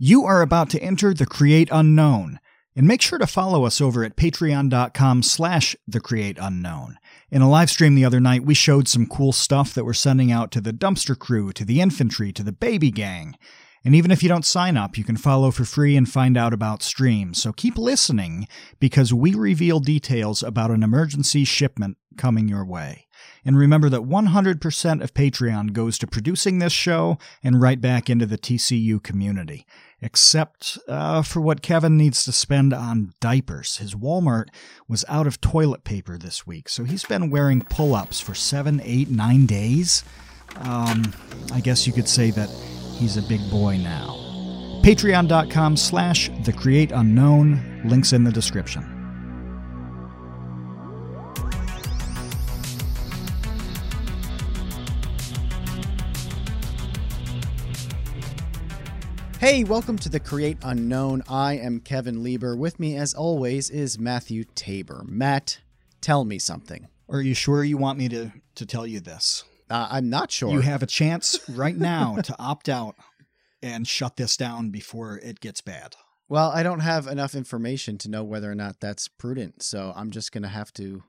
You are about to enter the Create Unknown, and make sure to follow us over at patreon.com slash the Create Unknown. In a live stream the other night, we showed some cool stuff that we're sending out to the dumpster crew, to the infantry, to the baby gang. And even if you don't sign up, you can follow for free and find out about streams. So keep listening because we reveal details about an emergency shipment coming your way. And remember that 100% of Patreon goes to producing this show and right back into the TCU community, except uh, for what Kevin needs to spend on diapers. His Walmart was out of toilet paper this week, so he's been wearing pull ups for seven, eight, nine days. Um, I guess you could say that he's a big boy now. Patreon.com slash the create unknown, links in the description. Hey, welcome to the Create Unknown. I am Kevin Lieber. With me, as always, is Matthew Tabor. Matt, tell me something. Are you sure you want me to, to tell you this? Uh, I'm not sure. You have a chance right now to opt out and shut this down before it gets bad. well, I don't have enough information to know whether or not that's prudent, so I'm just going to have to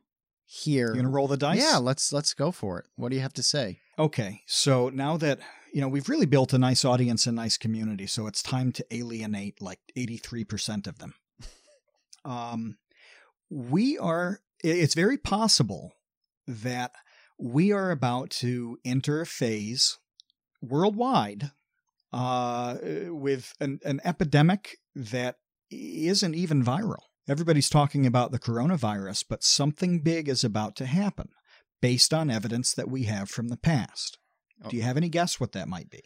hear. You gonna roll the dice? Yeah, let's let's go for it. What do you have to say? Okay, so now that you know we've really built a nice audience and nice community, so it's time to alienate like eighty-three percent of them. um, we are. It's very possible that we are about to enter a phase worldwide uh, with an, an epidemic that isn't even viral. Everybody's talking about the coronavirus, but something big is about to happen based on evidence that we have from the past. Do you have any guess what that might be?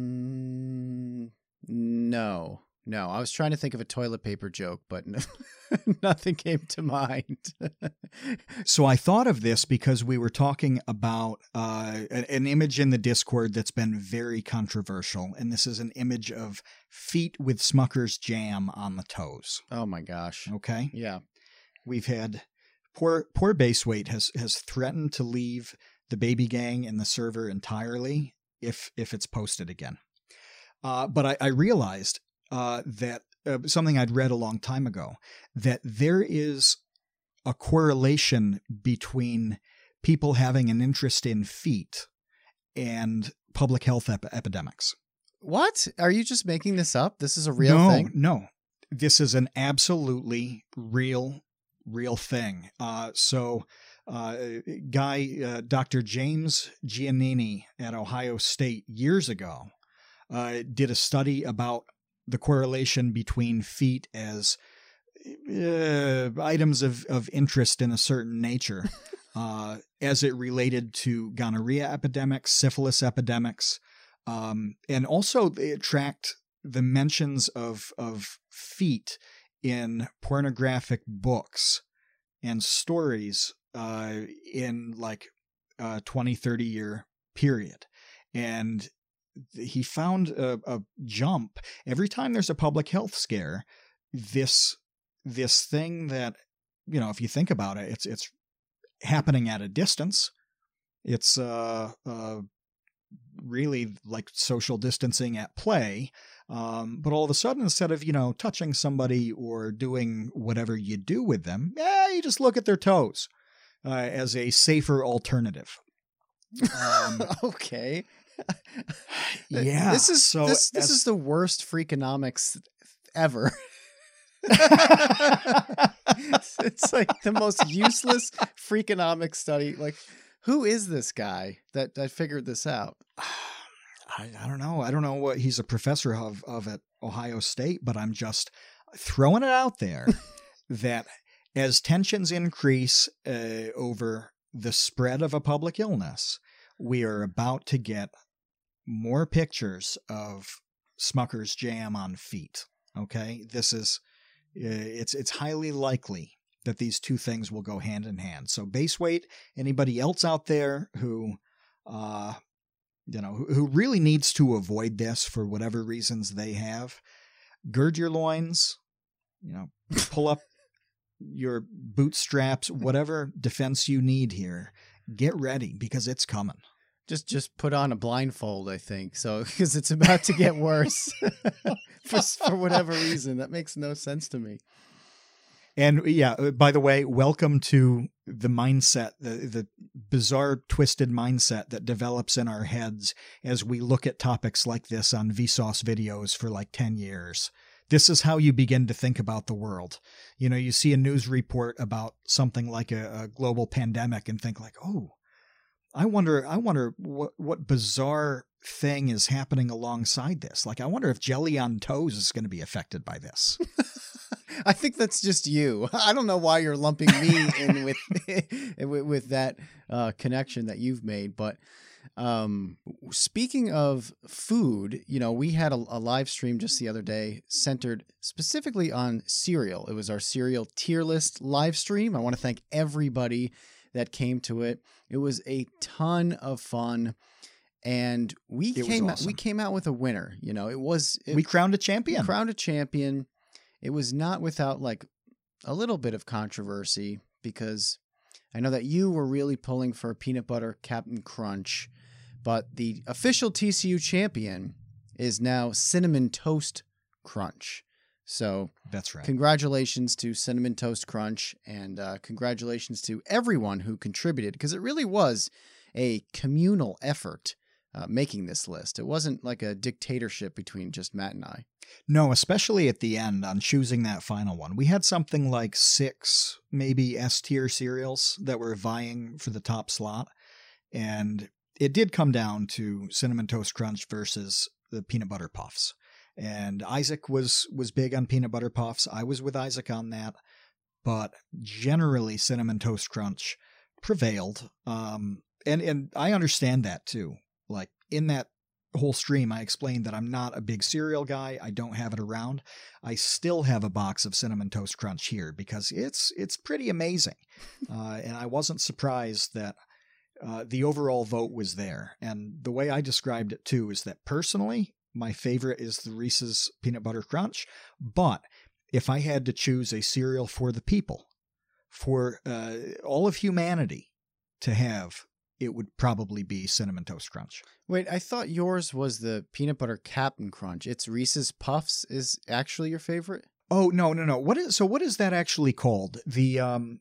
Um, no, no. I was trying to think of a toilet paper joke, but nothing came to mind. So I thought of this because we were talking about uh, an, an image in the Discord that's been very controversial, and this is an image of feet with Smucker's jam on the toes. oh my gosh. Okay, Yeah. we've had poor poor base weight has has threatened to leave the baby gang and the server entirely if if it's posted again. Uh, but I, I realized uh, that uh, something I'd read a long time ago that there is a correlation between people having an interest in feet and public health ep- epidemics. What? Are you just making this up? This is a real thing? no, thing? No, this is an absolutely real, real thing. Uh, so, guy, uh, Dr. James Giannini at Ohio State years ago uh, did a study about the correlation between feet as uh, items of, of interest in a certain nature. Uh, as it related to gonorrhea epidemics, syphilis epidemics, um, and also it tracked the mentions of of feet in pornographic books and stories uh, in like a 20 30 year period. And he found a, a jump. Every time there's a public health scare this this thing that you know if you think about it it's it's happening at a distance. It's uh, uh really like social distancing at play. Um, but all of a sudden, instead of, you know, touching somebody or doing whatever you do with them, yeah, you just look at their toes uh, as a safer alternative. Um, okay. yeah. This is so this this as- is the worst freakonomics ever. it's like the most useless freakonomics study. Like, who is this guy that that figured this out? I, I don't know. I don't know what he's a professor of, of at Ohio State, but I'm just throwing it out there that as tensions increase uh, over the spread of a public illness, we are about to get more pictures of Smucker's jam on feet. Okay, this is uh, it's it's highly likely that these two things will go hand in hand. So base weight. Anybody else out there who uh, you know, who, who really needs to avoid this for whatever reasons they have, gird your loins, you know, pull up your bootstraps, whatever defense you need here. Get ready because it's coming. Just just put on a blindfold, I think. So because it's about to get worse for for whatever reason, that makes no sense to me. And yeah, uh, by the way, welcome to the mindset, the the bizarre, twisted mindset that develops in our heads as we look at topics like this on Vsauce videos for like ten years. This is how you begin to think about the world. You know, you see a news report about something like a, a global pandemic and think like, oh, I wonder, I wonder what what bizarre thing is happening alongside this. Like, I wonder if jelly on toes is going to be affected by this. I think that's just you. I don't know why you're lumping me in with with, that uh, connection that you've made, but um, speaking of food, you know, we had a, a, live stream just the other day centered specifically on cereal. It was our cereal tier list live stream. I want to thank everybody that came to it. It was a ton of fun. And we it came awesome. out, we came out with a winner. You know, it was it, we crowned a champion. crowned a champion. It was not without like a little bit of controversy because I know that you were really pulling for peanut butter Captain Crunch, but the official TCU champion is now Cinnamon Toast Crunch. So that's right. Congratulations to Cinnamon Toast Crunch and uh, congratulations to everyone who contributed because it really was a communal effort uh, making this list. It wasn't like a dictatorship between just Matt and I. No, especially at the end on choosing that final one. We had something like six, maybe S tier cereals that were vying for the top slot. And it did come down to Cinnamon Toast Crunch versus the peanut butter puffs. And Isaac was was big on peanut butter puffs. I was with Isaac on that, but generally cinnamon toast crunch prevailed. Um, and and I understand that too. Like in that whole stream, I explained that I'm not a big cereal guy. I don't have it around. I still have a box of cinnamon toast crunch here because it's it's pretty amazing, uh, and I wasn't surprised that. Uh, the overall vote was there. And the way I described it too is that personally, my favorite is the Reese's Peanut Butter Crunch. But if I had to choose a cereal for the people, for uh, all of humanity to have, it would probably be Cinnamon Toast Crunch. Wait, I thought yours was the Peanut Butter Captain Crunch. It's Reese's Puffs is actually your favorite? Oh, no, no, no. What is so what is that actually called? The um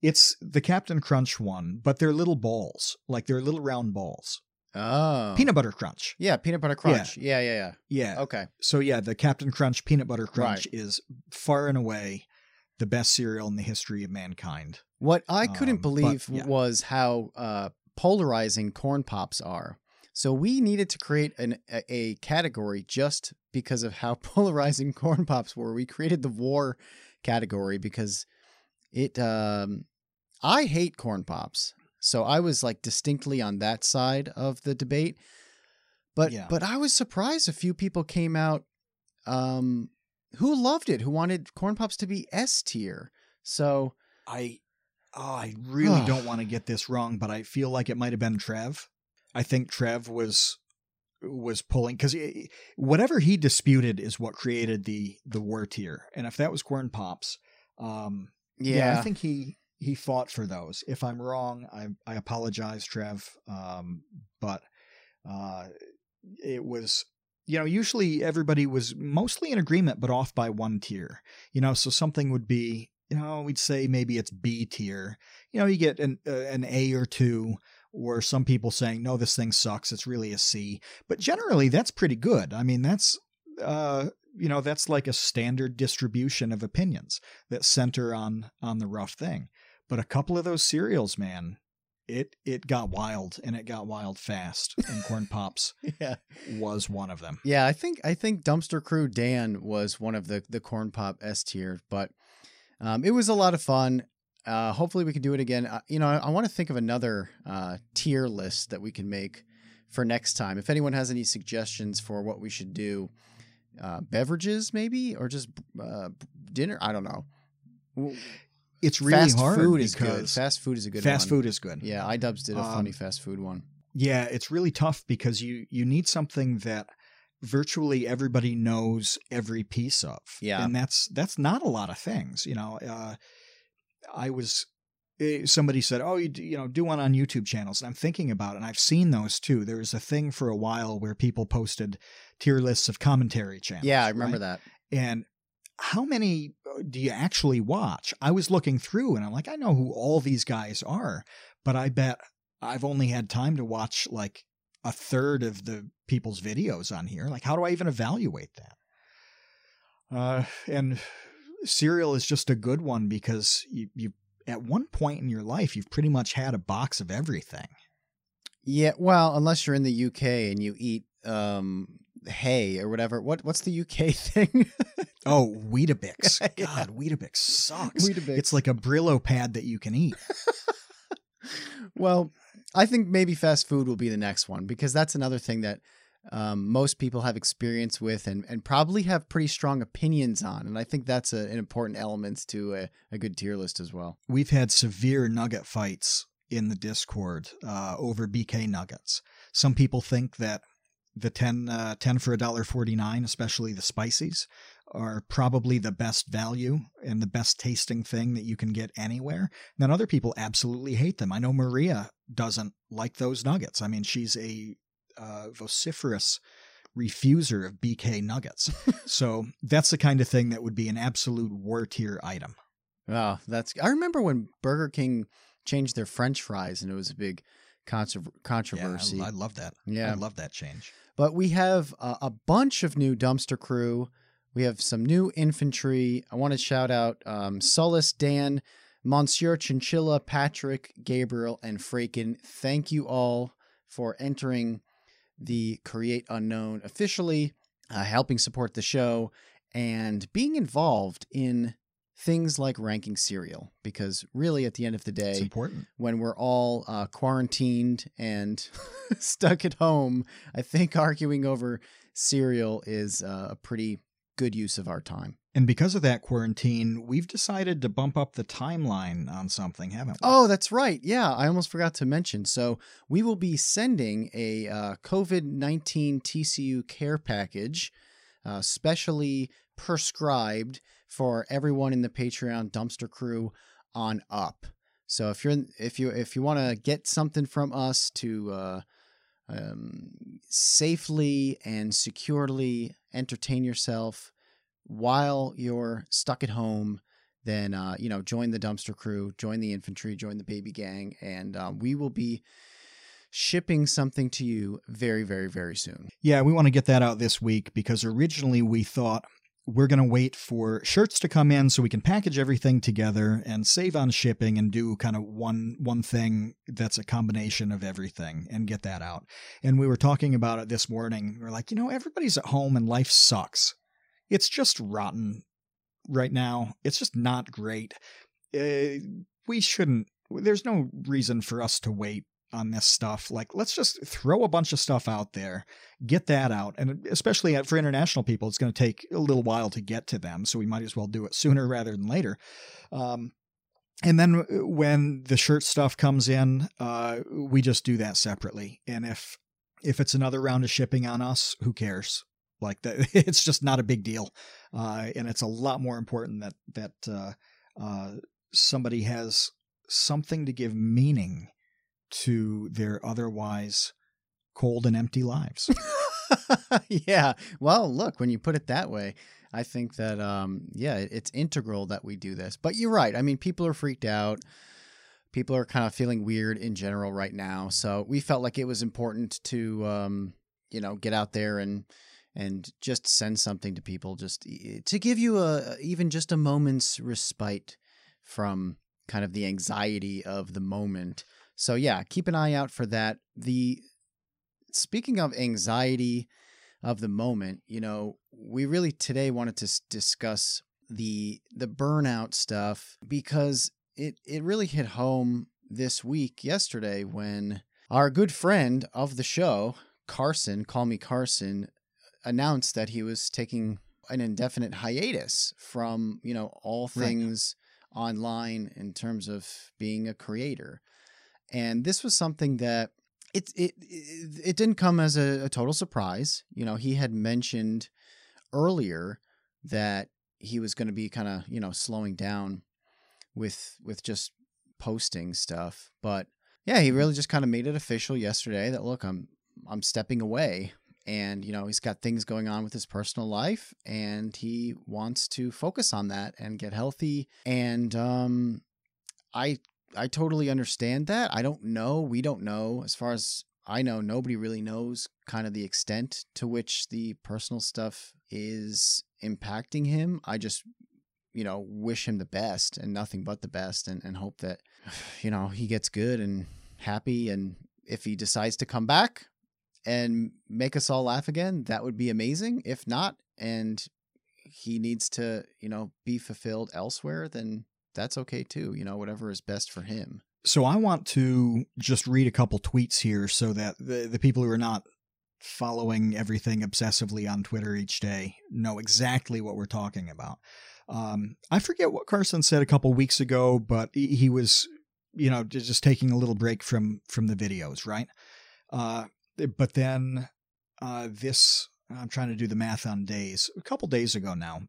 it's the Captain Crunch one, but they're little balls. Like they're little round balls. Oh. Peanut butter crunch. Yeah, peanut butter crunch. Yeah, yeah, yeah. Yeah. yeah. Okay. So yeah, the Captain Crunch peanut butter crunch right. is far and away the best cereal in the history of mankind. What I couldn't um, believe but, yeah. was how uh, polarizing corn pops are. So we needed to create an, a, a category just because of how polarizing corn pops were. We created the war category because it um, I hate corn pops. So I was like distinctly on that side of the debate. But Yeah. but I was surprised a few people came out um who loved it, who wanted corn pops to be S tier. So I oh, I really don't want to get this wrong, but I feel like it might have been Trev. I think Trev was was pulling because whatever he disputed is what created the the war tier, and if that was corn pops, um, yeah, I think he he fought for those. If I'm wrong, I I apologize, Trev. Um, but uh, it was you know usually everybody was mostly in agreement, but off by one tier. You know, so something would be you know we'd say maybe it's B tier. You know, you get an uh, an A or two. Or some people saying, no, this thing sucks. It's really a C. But generally, that's pretty good. I mean, that's uh, you know that's like a standard distribution of opinions that center on on the rough thing but a couple of those cereals man it it got wild and it got wild fast and corn pops yeah. was one of them Yeah, I think I think Dumpster Crew Dan was one of the the corn pop S tier, but um, it was a lot of fun. Uh, hopefully, we can do it again. Uh, you know, I, I want to think of another uh, tier list that we can make for next time. If anyone has any suggestions for what we should do, uh, beverages maybe, or just uh, dinner. I don't know. It's really hard. fast hard food is good. Fast food is a good fast one. food is good Yeah, iDubbbz did a funny Um, fast food one. yeah it's really tough because you you need something that virtually everybody knows every piece of Yeah. and that's that's not a lot of things you know uh i was eh, somebody said, "Oh, you do, you know, do one on YouTube channels," and I'm thinking about it, and I've seen those too. There was a thing for a while where people posted tier lists of commentary channels. Yeah, I remember right? that. And how many uh, do you actually watch? I was looking through, and I'm like, I know who all these guys are, but I bet I've only had time to watch like a third of the people's videos on here. Like, how do I even evaluate that? Uh, and cereal is just a good one because you, you at one point in your life you've pretty much had a box of everything. Yeah, well, unless you're in the UK and you eat um, hay or whatever. What what's the UK thing? Oh, Weetabix. Yeah. God, Weetabix sucks. Weetabix. It's like a Brillo pad that you can eat. well, I think maybe fast food will be the next one because that's another thing that um, most people have experience with and, and probably have pretty strong opinions on. And I think that's a, an important element to a, a good tier list as well. We've had severe nugget fights in the Discord uh, over BK nuggets. Some people think that the 10, uh, 10 for $1.49, especially the spices, are probably the best value and the best tasting thing that you can get anywhere. Then other people absolutely hate them. I know Maria doesn't like those nuggets. I mean, she's a uh, vociferous refuser of BK nuggets. so that's the kind of thing that would be an absolute war tier item. Oh, that's. I remember when Burger King changed their French fries and it was a big controversy. Yeah, I, I love that. Yeah. I love that change. But we have a, a bunch of new dumpster crew. We have some new infantry. I want to shout out um, Solus, Dan, Monsieur Chinchilla, Patrick, Gabriel, and Fraken. Thank you all for entering the Create Unknown officially, uh, helping support the show, and being involved in things like ranking cereal. Because really, at the end of the It's day, important. when we're all uh, quarantined and stuck at home, I think arguing over cereal is uh, a pretty good use of our time. And because of that quarantine, we've decided to bump up the timeline on something, haven't we? Oh, that's right. Yeah, I almost forgot to mention. So we will be sending a uh, COVID 19 TCU care package, uh, specially prescribed for everyone in the Patreon dumpster crew on up. So if you're if you if you want to get something from us to uh, um, safely and securely entertain yourself while you're stuck at home, then uh, you know join the dumpster crew, join the infantry, join the baby gang, and um, we will be shipping something to you very, very, very soon. Yeah, we want to get that out this week because originally we thought we're going to wait for shirts to come in so we can package everything together and save on shipping and do kind of one one thing that's a combination of everything and get that out. And we were talking about it this morning. We're like, you know, everybody's at home and life sucks. It's just rotten right now. It's just not great. Uh, we shouldn't. There's no reason for us to wait on this stuff. Like, let's just throw a bunch of stuff out there, get that out. And especially for international people, it's going to take a little while to get to them. So we might as well do it sooner rather than later. Um, and then when the shirt stuff comes in, uh, we just do that separately. And if if it's another round of shipping on us, who cares? Like that, it's just not a big deal, uh, and it's a lot more important that that uh, uh, somebody has something to give meaning to their otherwise cold and empty lives. yeah. Well, look, when you put it that way, I think that um yeah, it's integral that we do this. But you're right. I mean, people are freaked out. People are kind of feeling weird in general right now. So we felt like it was important to um you know, get out there and and just send something to people just to give you a even just a moment's respite from kind of the anxiety of the moment. So yeah, keep an eye out for that. The speaking of anxiety of the moment, you know, we really today wanted to s- discuss the the burnout stuff because it it really hit home this week yesterday when our good friend of the show, Carson, call me Carson, announced that he was taking an indefinite hiatus from, you know, all things online in terms of being a creator. And this was something that it it it, it didn't come as a, a total surprise. You know, he had mentioned earlier that he was going to be kind of you know slowing down with with just posting stuff. But yeah, he really just kind of made it official yesterday that look, I'm I'm stepping away and you know he's got things going on with his personal life and he wants to focus on that and get healthy and um i i totally understand that i don't know we don't know as far as i know nobody really knows kind of the extent to which the personal stuff is impacting him i just you know wish him the best and nothing but the best and, and hope that you know he gets good and happy and if he decides to come back and make us all laugh again, that would be amazing. If not, and he needs to, you know, be fulfilled elsewhere, then that's okay too. You know, whatever is best for him. So I want to just read a couple tweets here so that the, the people who are not following everything obsessively on Twitter each day know exactly what we're talking about. Um, I forget what Carson said a couple weeks ago, but he, he was, you know, just taking a little break from from the videos, right? Uh, but then uh, this, I'm trying to do the math on days, a couple days ago now,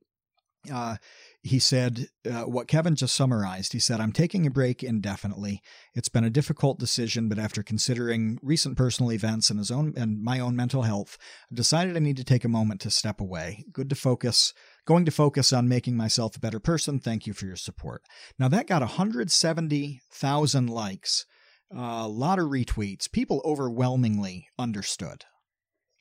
uh, he said uh, what Kevin just summarized. He said, I'm taking a break indefinitely. It's been a difficult decision, but after considering recent personal events and his own and my own mental health, I've decided I need to take a moment to step away. Good to focus, going to focus on making myself a better person. Thank you for your support. Now that got 170,000 likes a lot of retweets. People overwhelmingly understood.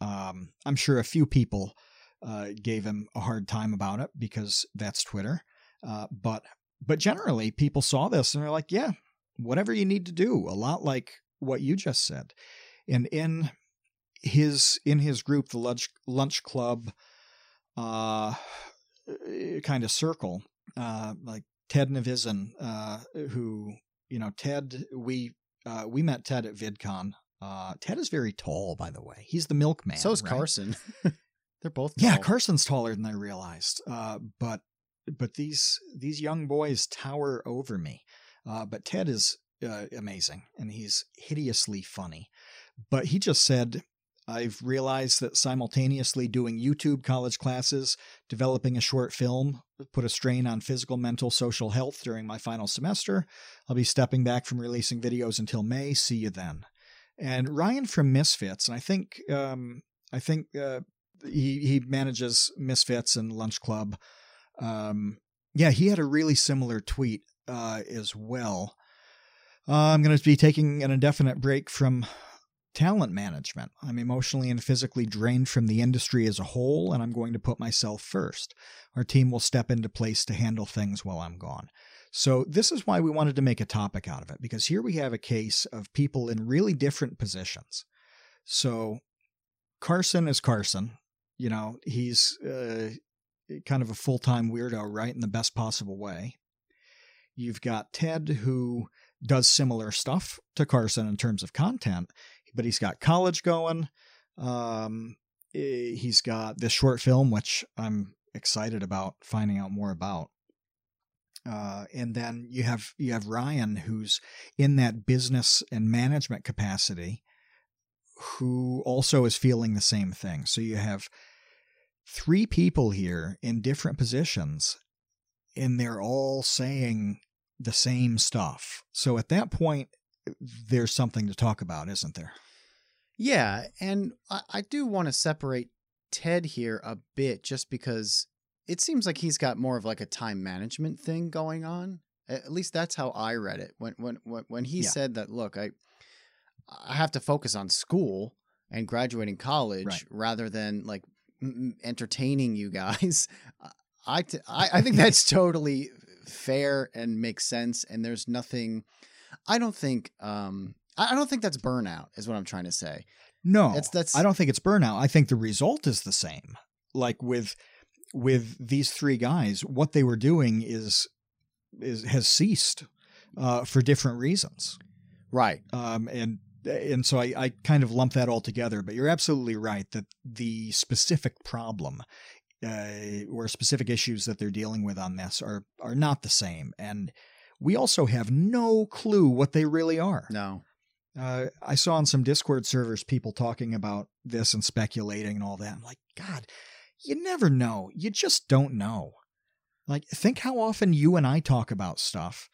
Um, I'm sure a few people uh, gave him a hard time about it because that's Twitter. Uh, but but generally, people saw this and they're like, "Yeah, whatever you need to do." A lot like what you just said. And in his in his group, the lunch lunch club, uh, kind of circle, uh, like Ted Nivison, uh, who you know, Ted, we uh, we met Ted at VidCon. Uh, Ted is very tall, by the way. He's the milkman. So is right? Carson. They're both yeah. Carson's taller than I realized. Uh, but but these these young boys tower over me. Uh, but Ted is uh, amazing, and he's hideously funny. But he just said I've realized that simultaneously doing YouTube college classes, developing a short film, put a strain on physical, mental, social health during my final semester. I'll be stepping back from releasing videos until May. See you then. And Ryan from Misfits, and I think um, I think uh, he he manages Misfits and Lunch Club. Um, yeah, he had a really similar tweet uh, as well. Uh, I'm going to be taking an indefinite break from talent management. I'm emotionally and physically drained from the industry as a whole, and I'm going to put myself first. Our team will step into place to handle things while I'm gone. So, this is why we wanted to make a topic out of it, because here we have a case of people in really different positions. So, Carson is Carson. You know, he's uh, kind of a full time weirdo, right? In the best possible way. You've got Ted, who does similar stuff to Carson in terms of content, but he's got college going. Um, eh, he's got this short film, which I'm excited about finding out more about. Uh, and then you have you have Ryan, who's in that business and management capacity, who also is feeling the same thing. So you have three people here in different positions, and they're all saying the same stuff. So at that point, there's something to talk about, isn't there? Yeah, and I, I do want to separate Ted here a bit just because it seems like he's got more of like a time management thing going on. At least that's how I read it. When when when, when he Yeah. said that, look, I I have to focus on school and graduating college Right. rather than like entertaining you guys. I, t- I I think that's totally fair and makes sense. And there's nothing. I don't think. Um, I don't think that's burnout. Is what I'm trying to say. No, That's- that's- I don't think it's burnout. I think the result is the same. Like with with these three guys, what they were doing is is has ceased uh, for different reasons. Right. Um, and and so I, I kind of lump that all together. But you're absolutely right that the specific problem uh, or specific issues that they're dealing with on this are are not the same, and we also have no clue what they really are. No. Uh, I saw on some Discord servers people talking about this and speculating and all that. I'm like, God, you never know. You just don't know. Like, think how often you and I talk about stuff,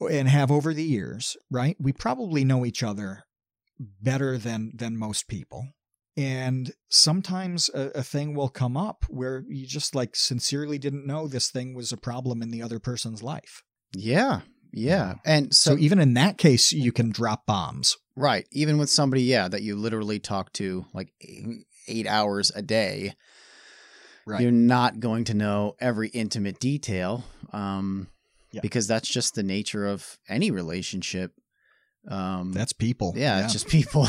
and have over the years, right? We probably know each other better than than most people. And sometimes a, a, thing will come up where you just like sincerely didn't know this thing was a problem in the other person's life. Yeah. Yeah. And so, so even in that case, you can drop bombs. Right. Even with somebody, yeah, that you literally talk to like eight hours a day. Right. You're not going to know every intimate detail. Um, yeah. because that's just the nature of any relationship. Um, that's people. Yeah, yeah. it's just people.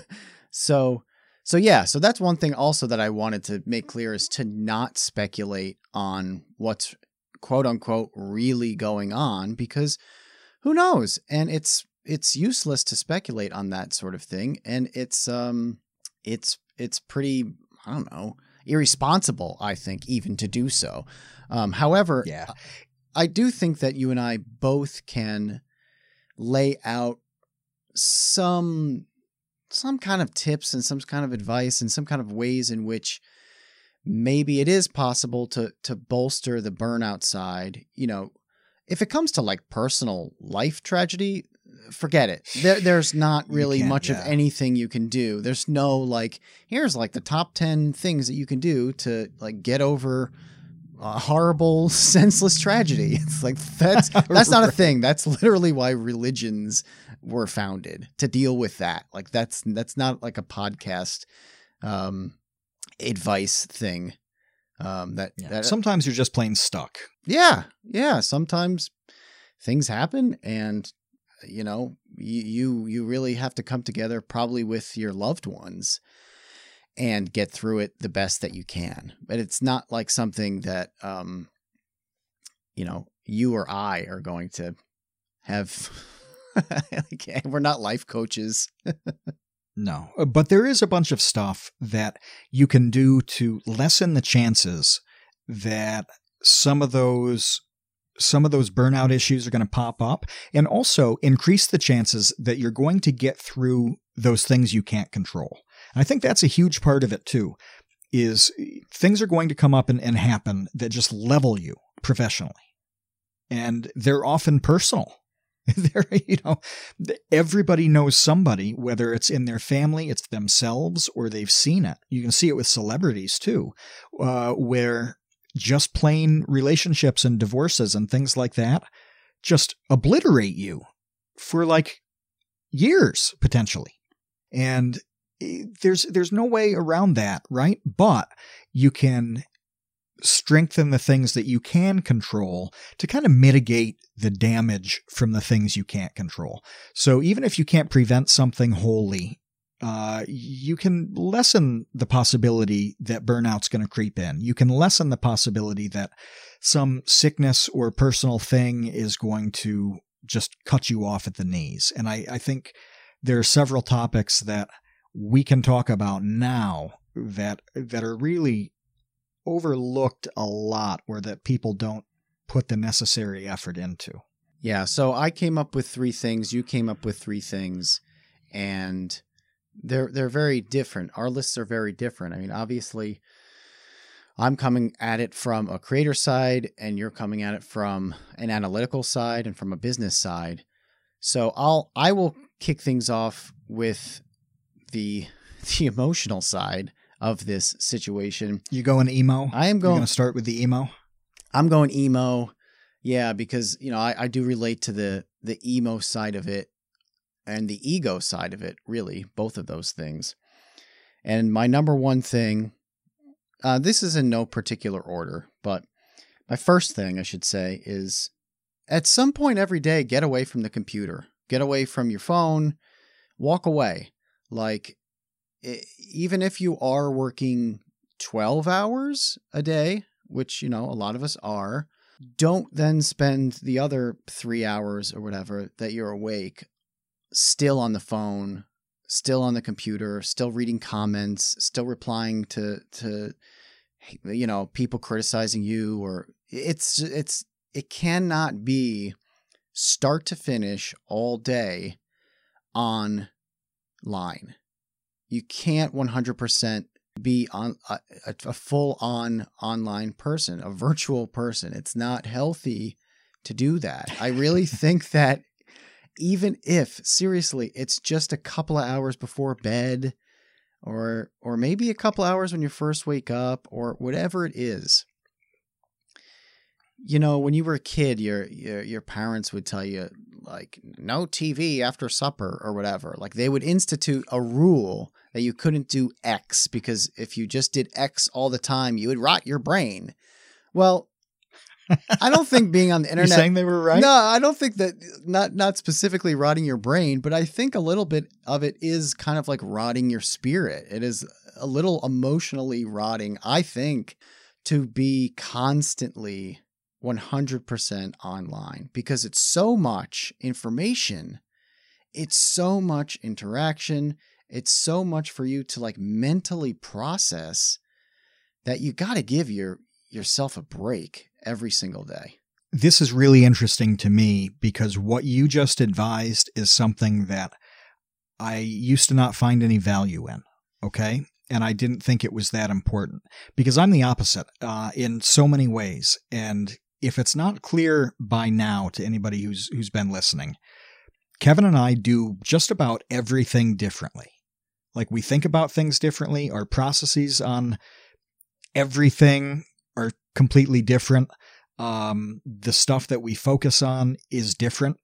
so, so yeah, so that's one thing also that I wanted to make clear is to not speculate on what's quote unquote really going on because who knows? And it's it's useless to speculate on that sort of thing and it's um it's it's pretty I don't know, irresponsible, I think, even to do so. Um, however, yeah. I do think that you and I both can lay out some some kind of tips and some kind of advice and some kind of ways in which maybe it is possible to to bolster the burnout side. You know, if it comes to like personal life tragedy, forget it. There, there's not really much yeah. of anything you can do. There's no like, here's like the top 10 things that you can do to like get over a horrible, senseless tragedy. It's like that's that's not a thing. That's literally why religions were founded to deal with that. Like that's that's not like a podcast um, advice thing. Um, that, yeah. that sometimes you're just plain stuck. Yeah, yeah. Sometimes things happen, and you know you you, you really have to come together, probably with your loved ones and get through it the best that you can. But it's not like something that, um, you know, you or I are going to have. we're not life coaches. no, uh, but there is a bunch of stuff that you can do to lessen the chances that some of those some of those burnout issues are going to pop up and also increase the chances that you're going to get through those things you can't control. And I think that's a huge part of it too, is things are going to come up and, and happen that just level you professionally. And they're often personal. they're, you know, everybody knows somebody, whether it's in their family, it's themselves, or they've seen it. You can see it with celebrities too, uh, where just plain relationships and divorces and things like that just obliterate you for like years potentially. And there's there's no way around that, right? But you can strengthen the things that you can control to kind of mitigate the damage from the things you can't control. So even if you can't prevent something wholly, uh, you can lessen the possibility that burnout's going to creep in. You can lessen the possibility that some sickness or personal thing is going to just cut you off at the knees. And I, I think there are several topics that we can talk about now that that are really overlooked a lot or that people don't put the necessary effort into. Yeah, so I came up with three things, you came up with three things and they're they're very different. Our lists are very different. I mean, obviously I'm coming at it from a creator side and you're coming at it from an analytical side and from a business side. So I'll I will kick things off with the the emotional side of this situation. You going emo? I am going to start with the emo. I'm going emo. Yeah, because you know I, I do relate to the the emo side of it and the ego side of it. Really, both of those things. And my number one thing, uh, this is in no particular order, but my first thing I should say is at some point every day, get away from the computer, get away from your phone, walk away. Like, even if you are working 12 hours a day, which, you know, a lot of us are, don't then spend the other three hours or whatever that you're awake still on the phone, still on the computer, still reading comments, still replying to, to, you know, people criticizing you or it's, it's, it cannot be start to finish all day online you can't 100% be on uh, a, a full on online person, a virtual person. It's not healthy to do that. I really think that even if seriously it's just a couple of hours before bed or or maybe a couple hours when you first wake up or whatever it is you know when you were a kid your your, your parents would tell you like no tv after supper or whatever like they would institute a rule that you couldn't do x because if you just did x all the time you would rot your brain well I don't think being on the internet. You're saying they were right? No, I don't think that. Not not specifically rotting your brain, but I think a little bit of it is kind of like rotting your spirit. It is a little emotionally rotting. I think to be constantly 100% online because it's so much information. It's so much interaction. It's so much for you to like mentally process that you got to give your yourself a break every single day. This is really interesting to me because what you just advised is something that I used to not find any value in. Okay. And I didn't think it was that important because I'm the opposite uh, in so many ways. And if it's not clear by now to anybody who's who's been listening, Kevin and I do just about everything differently. Like we think about things differently. Our processes on everything are completely different. Um, the stuff that we focus on is different.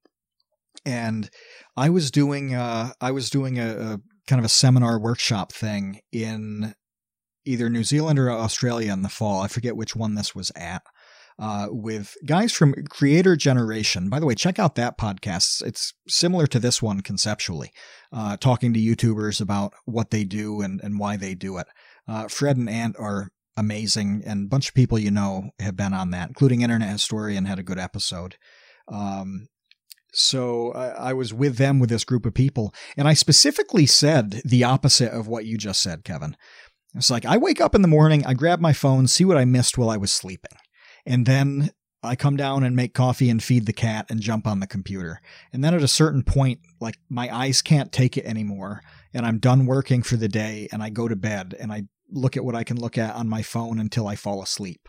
And I was doing uh, I was doing a, a kind of a seminar workshop thing in either New Zealand or Australia in the fall. I forget which one this was at. Uh, with guys from Creator Generation. By the way, check out that podcast. It's similar to this one conceptually, uh, talking to YouTubers about what they do and, and why they do it. Uh, Fred and Ant are amazing, and a bunch of people you know have been on that, including Internet Historian had a good episode. Um, so I, I, was with them with this group of people, and I specifically said the opposite of what you just said, Kevin. It's like I wake up in the morning, I grab my phone, see what I missed while I was sleeping, and then I come down and make coffee and feed the cat and jump on the computer. And then at a certain point, like my eyes can't take it anymore, and I'm done working for the day, and I go to bed and I look at what I can look at on my phone until I fall asleep.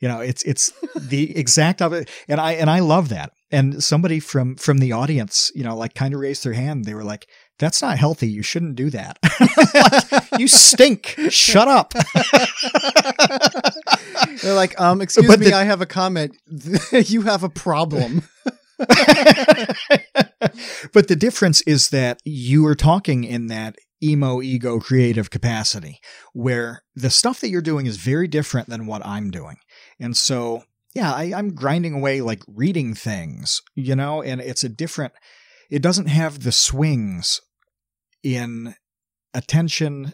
You know, it's it's the exact of it, and I and I love that. And somebody from from the audience, you know, like kind of raised their hand. They were like, "That's not healthy. You shouldn't do that. like, you stink. Shut up." They're like, um, excuse but me, the, I have a comment. you have a problem. but the difference is that you are talking in that emo ego creative capacity where the stuff that you're doing is very different than what I'm doing. And so, yeah, I, I'm grinding away like reading things, you know, and it's a different, it doesn't have the swings in attention,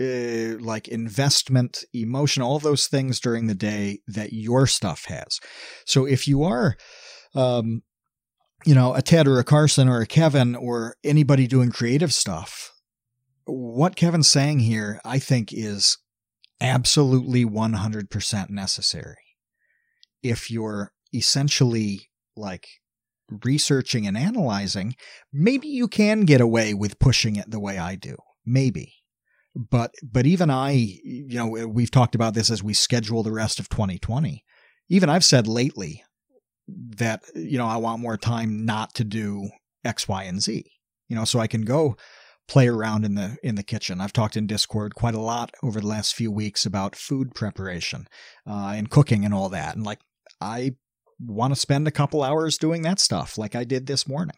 uh, like investment, emotion, all those things during the day that your stuff has. So if you are, um, you know, a Ted or a Carson or a Kevin or anybody doing creative stuff, what Kevin's saying here, I think, is absolutely 100% necessary. If you're essentially like researching and analyzing, maybe you can get away with pushing it the way I do. Maybe. But but even I, you know, we've talked about this as we schedule the rest of 2020. Even I've said lately that you know I want more time not to do X, Y, and Z. You know, so I can go play around in the in the kitchen. I've talked in Discord quite a lot over the last few weeks about food preparation uh, and cooking and all that. And like I want to spend a couple hours doing that stuff, like I did this morning.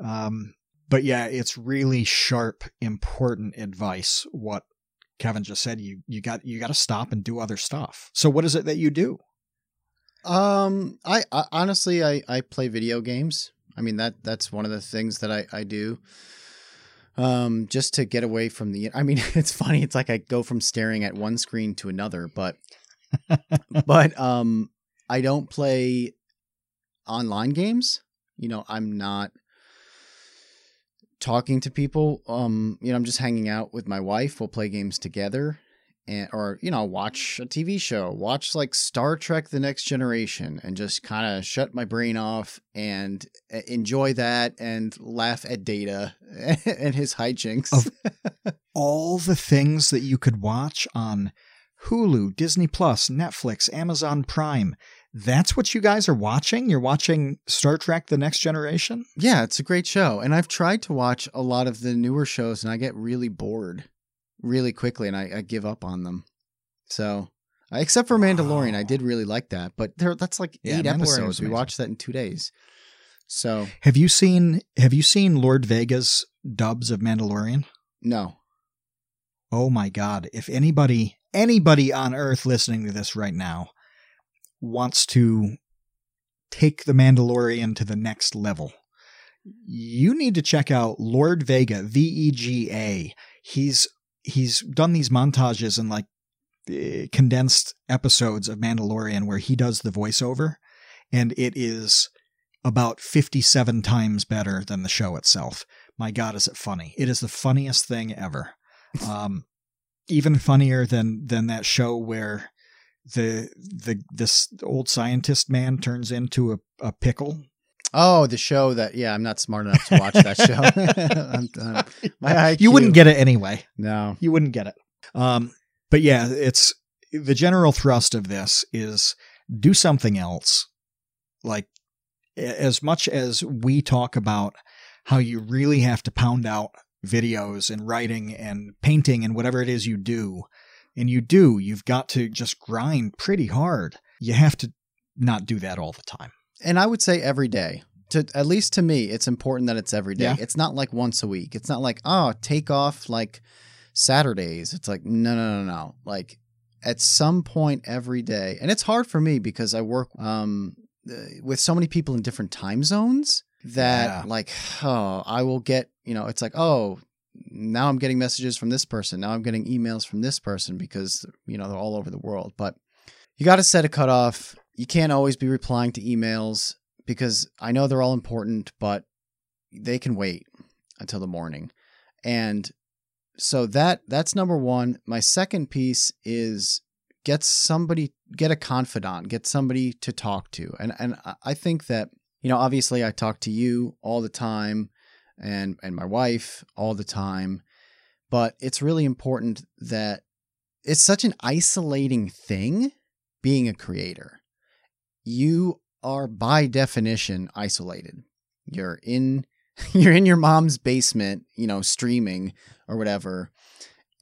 Um, but yeah, it's really sharp, important advice. What Kevin just said, you you got you got to stop and do other stuff. So what is it that you do? Um, I, I honestly I I play video games. I mean that that's one of the things that I I do um, just to get away from the. I mean, it's funny. It's like I go from staring at one screen to another, but but um, I don't play online games. You know, I'm not talking to people. Um, you know, I'm just hanging out with my wife. We'll play games together, and or you know watch a TV show, watch like Star Trek: The Next Generation, and just kind of shut my brain off and uh, enjoy that and laugh at Data and his hijinks. Of all the things that you could watch on Hulu, Disney Plus, Netflix, Amazon Prime. That's what you guys are watching? You're watching Star Trek The Next Generation? Yeah, it's a great show. And I've tried to watch a lot of the newer shows and I get really bored really quickly and I, I give up on them. So, except for Mandalorian, I did really like that. But there, that's like Yeah, eight episodes. We watched that in two days. So, Have you seen have you seen Lord Vega's dubs of Mandalorian? no. Oh my god, if anybody anybody on earth listening to this right now wants to take the Mandalorian to the next level, you need to check out Lord Vega, V E G A. He's he's done these montages and like eh, condensed episodes of Mandalorian where he does the voiceover and it is about 57 times better than the show itself. My god, is it funny. It is the funniest thing ever. Um even funnier than than that show where the the this old scientist man turns into a, a pickle Oh, the show that, yeah, I'm not smart enough to watch that show. I'm, uh, my you wouldn't get it anyway. No. You wouldn't get it. Um, but yeah, it's the general thrust of this is do something else. Like as much as we talk about how you really have to pound out videos and writing and painting and whatever it is you do, and you do, you've got to just grind pretty hard. You have to not do that all the time. And I would say every day. To at least to me, it's important that it's every day. Yeah. It's not like once a week. It's not like oh, take off like Saturdays. It's like no, no, no, no. Like at some point every day, and it's hard for me because I work um uh, with so many people in different time zones that Yeah. like oh, I will get you know it's like oh now I'm getting messages from this person. Now I'm getting emails from this person because you know they're all over the world. But you got to set a cutoff. You can't always be replying to emails because I know they're all important, but they can wait until the morning. And so that that's number 1. My second piece is get somebody get a confidant, get somebody to talk to. And and I think that you know, obviously I talk to you all the time and and my wife all the time, but it's really important that it's such an isolating thing being a creator. You are by definition isolated. You're in you're in your mom's basement, you know, streaming or whatever,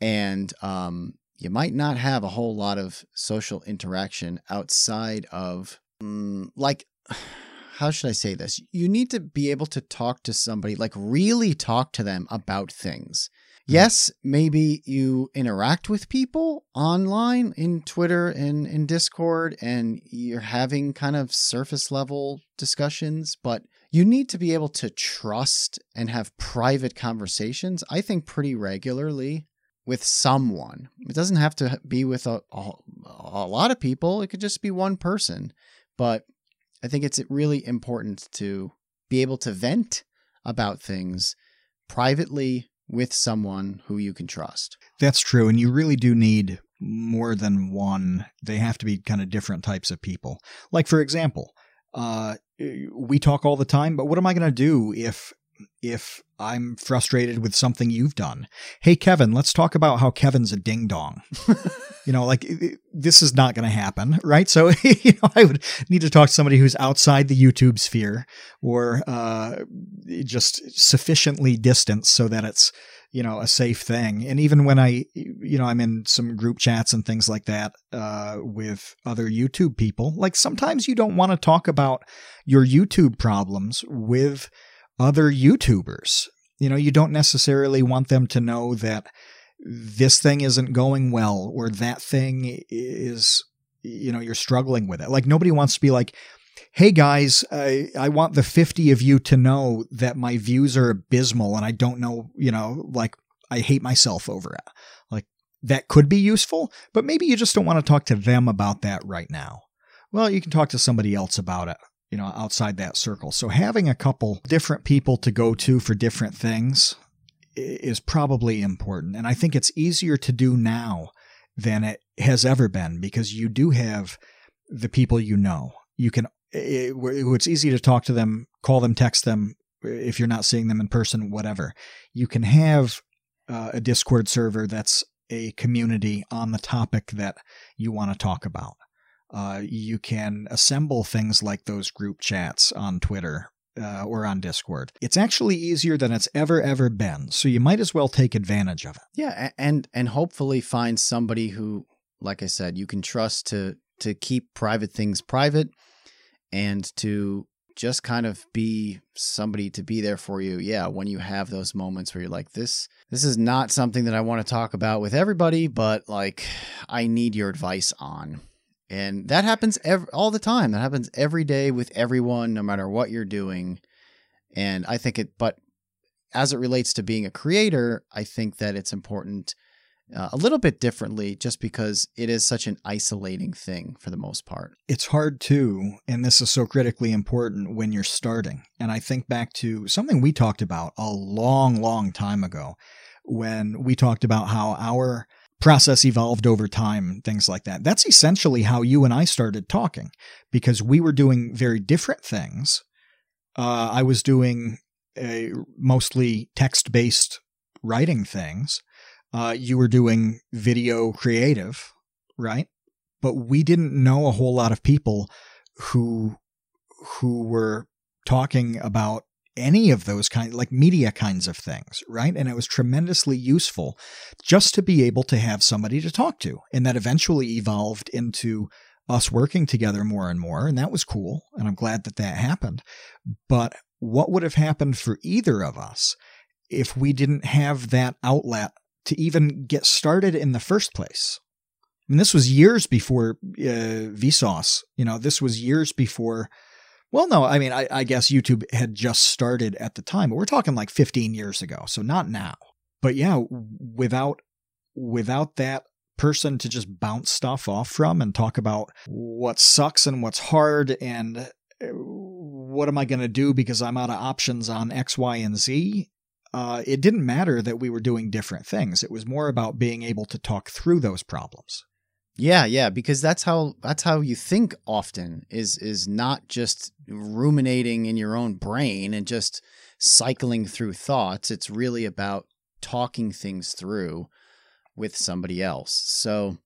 and um, you might not have a whole lot of social interaction outside of mm, like how should I say this? You need to be able to talk to somebody, like really talk to them about things. Mm. Yes, maybe you interact with people online in Twitter and in Discord and you're having kind of surface level discussions, but you need to be able to trust and have private conversations, I think, pretty regularly with someone. It doesn't have to be with a, a, a lot of people, it could just be one person. But I think it's really important to be able to vent about things privately with someone who you can trust. That's true. And you really do need more than one. They have to be kind of different types of people. Like, for example, uh, we talk all the time, but what am I going to do if if I'm frustrated with something you've done? Hey, Kevin, let's talk about how Kevin's a ding dong. you know, like this is not going to happen, right? So, you know, I would need to talk to somebody who's outside the YouTube sphere or uh, just sufficiently distant so that it's you know a safe thing and even when i you know i'm in some group chats and things like that uh, with other youtube people like sometimes you don't want to talk about your youtube problems with other youtubers you know you don't necessarily want them to know that this thing isn't going well or that thing is you know you're struggling with it like nobody wants to be like hey guys, I, I want the 50 of you to know that my views are abysmal and I don't know, you know, like I hate myself over it. Like that could be useful, but maybe you just don't want to talk to them about that right now. Well, you can talk to somebody else about it, you know, outside that circle. So having a couple different people to go to for different things is probably important. And I think it's easier to do now than it has ever been because you do have the people you know. You can it, it's easy to talk to them, call them, text them if you're not seeing them in person, whatever. You can have uh, a Discord server that's a community on the topic that you want to talk about. Uh, you can assemble things like those group chats on Twitter uh, or on Discord. It's actually easier than it's ever ever been, so you might as well take advantage of it. Yeah, and and hopefully find somebody who, like I said, you can trust to to keep private things private and to just kind of be somebody to be there for you. Yeah, when you have those moments where you're like this this is not something that I want to talk about with everybody, but like I need your advice on. And that happens every, all the time. That happens every day with everyone, no matter what you're doing. And I think it, but as it relates to being a creator, I think that it's important uh, a little bit differently just because it is such an isolating thing for the most part. It's hard too, and this is so critically important when you're starting. And I think back to something we talked about a long, long time ago when we talked about how our process evolved over time, things like that. That's essentially how you and I started talking because we were doing very different things. Uh, I was doing mostly text based writing things. Uh, you were doing video creative, right? But we didn't know a whole lot of people who who were talking about any of those kind like media kinds of things, right? And it was tremendously useful just to be able to have somebody to talk to. And that eventually evolved into us working together more and more. And that was cool. And I'm glad that that happened. But what would have happened for either of us if we didn't have that outlet to even get started in the first place? I mean, this was years before uh, Vsauce. You know, this was years before well, no, I mean, I, I, guess YouTube had just started at the time, but we're talking like 15 years ago, so not now. But yeah, without without that person to just bounce stuff off from and talk about what sucks and what's hard and uh, what am I going to do because I'm out of options on X, Y, and Z. Uh, it didn't matter that we were doing different things. It was more about being able to talk through those problems. Yeah, yeah, because that's how that's how you think often is is not just ruminating in your own brain and just cycling through thoughts. It's really about talking things through with somebody else. So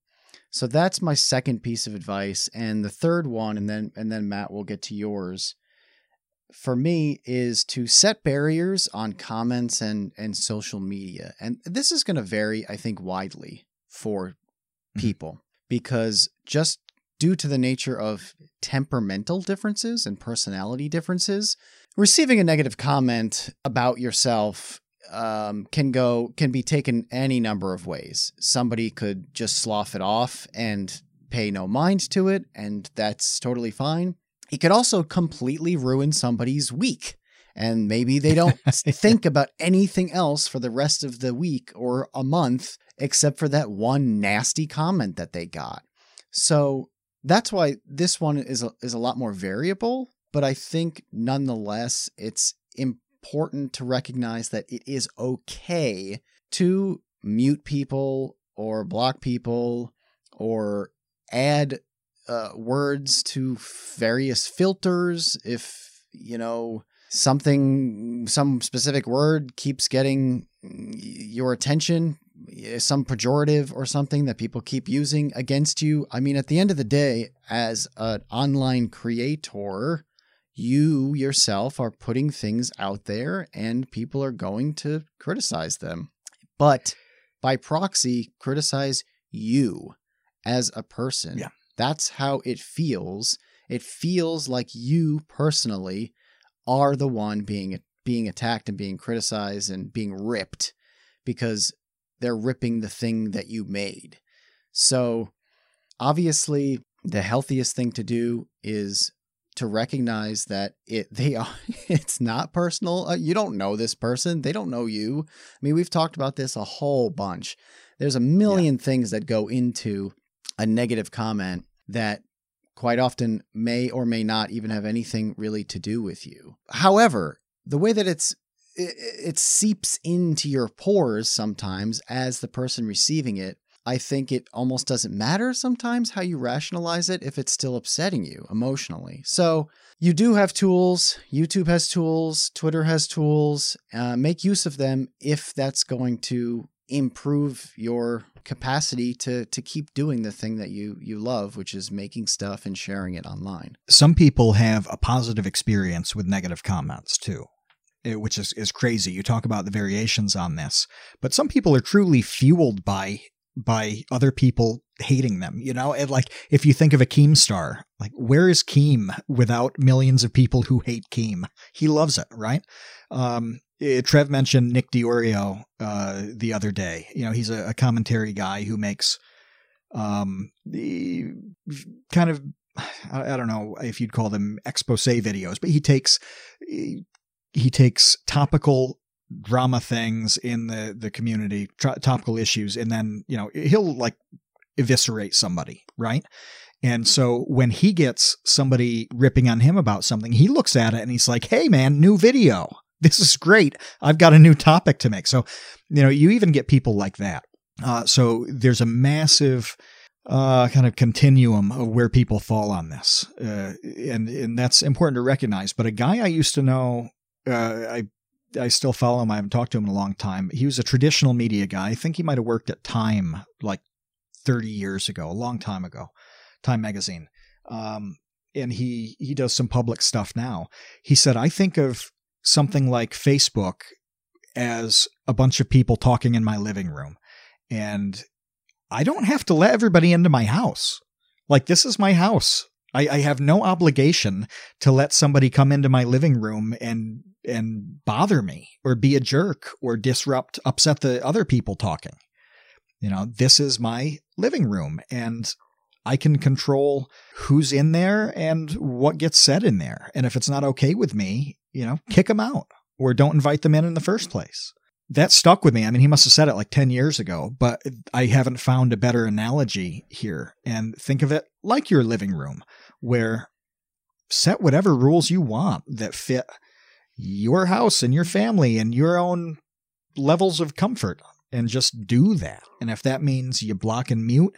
so that's my second piece of advice and the third one and then and then Matt will get to yours. For me is to set barriers on comments and and social media. And this is going to vary I think widely for mm-hmm. people because just due to the nature of temperamental differences and personality differences, receiving a negative comment about yourself um, can go can be taken any number of ways. Somebody could just slough it off and pay no mind to it, and that's totally fine. It could also completely ruin somebody's week. And maybe they don't think about anything else for the rest of the week or a month except for that one nasty comment that they got. So that's why this one is a, is a lot more variable, but I think nonetheless it's important to recognize that it is okay to mute people or block people or add uh, words to various filters if you know something some specific word keeps getting your attention some pejorative or something that people keep using against you. I mean, at the end of the day, as an online creator, you yourself are putting things out there and people are going to criticize them. But by proxy, criticize you as a person. Yeah. That's how it feels. It feels like you personally are the one being being attacked and being criticized and being ripped because they're ripping the thing that you made. So, obviously, the healthiest thing to do is to recognize that it they are it's not personal. Uh, you don't know this person; they don't know you. I mean, we've talked about this a whole bunch. There's a million yeah. things that go into a negative comment that quite often may or may not even have anything really to do with you. However, the way that it's it, it seeps into your pores sometimes as the person receiving it. I think it almost doesn't matter sometimes how you rationalize it if it's still upsetting you emotionally. So, you do have tools. YouTube has tools. Twitter has tools. Uh, make use of them if that's going to improve your capacity to to keep doing the thing that you you love which is making stuff and sharing it online. Some people have a positive experience with negative comments too eh, which is, is crazy. You talk about the variations on this but some people are truly fueled by by other people hating them you know? And like if you think of a keemstar like where is keem without millions of people who hate keem? He loves it right? Um Trev mentioned Nick DeOrio uh, the other day. You know, he's a, a commentary guy who makes um, the kind of I, I, don't know if you'd call them expose videos, but he takes he, he takes topical drama things in the the community, topical issues, and then you know he'll like eviscerate somebody, right? And so when he gets somebody ripping on him about something, he looks at it and he's like, "Hey, man, new video." this is great. I've got a new topic to make. So, you know, you even get people like that. Uh, so there's a massive uh, kind of continuum of where people fall on this, uh, and and that's important to recognize. But a guy I used to know, uh, I I still follow him. I haven't talked to him in a long time. He was a traditional media guy. I think he might have worked at Time like 30 years ago, a long time ago, Time magazine. Um, and he he does some public stuff now. He said, I think of something like Facebook as a bunch of people talking in my living room. And I don't have to let everybody into my house. Like, this is my house. I, I have no obligation to let somebody come into my living room and and bother me or be a jerk or disrupt upset the other people talking. You know, this is my living room and I can control who's in there and what gets said in there. And if it's not okay with me, you know, kick them out or don't invite them in in the first place. That stuck with me. I mean, he must have said it like 10 years ago, but I haven't found a better analogy here. And think of it like your living room, where set whatever rules you want that fit your house and your family and your own levels of comfort and just do that. And if that means you block and mute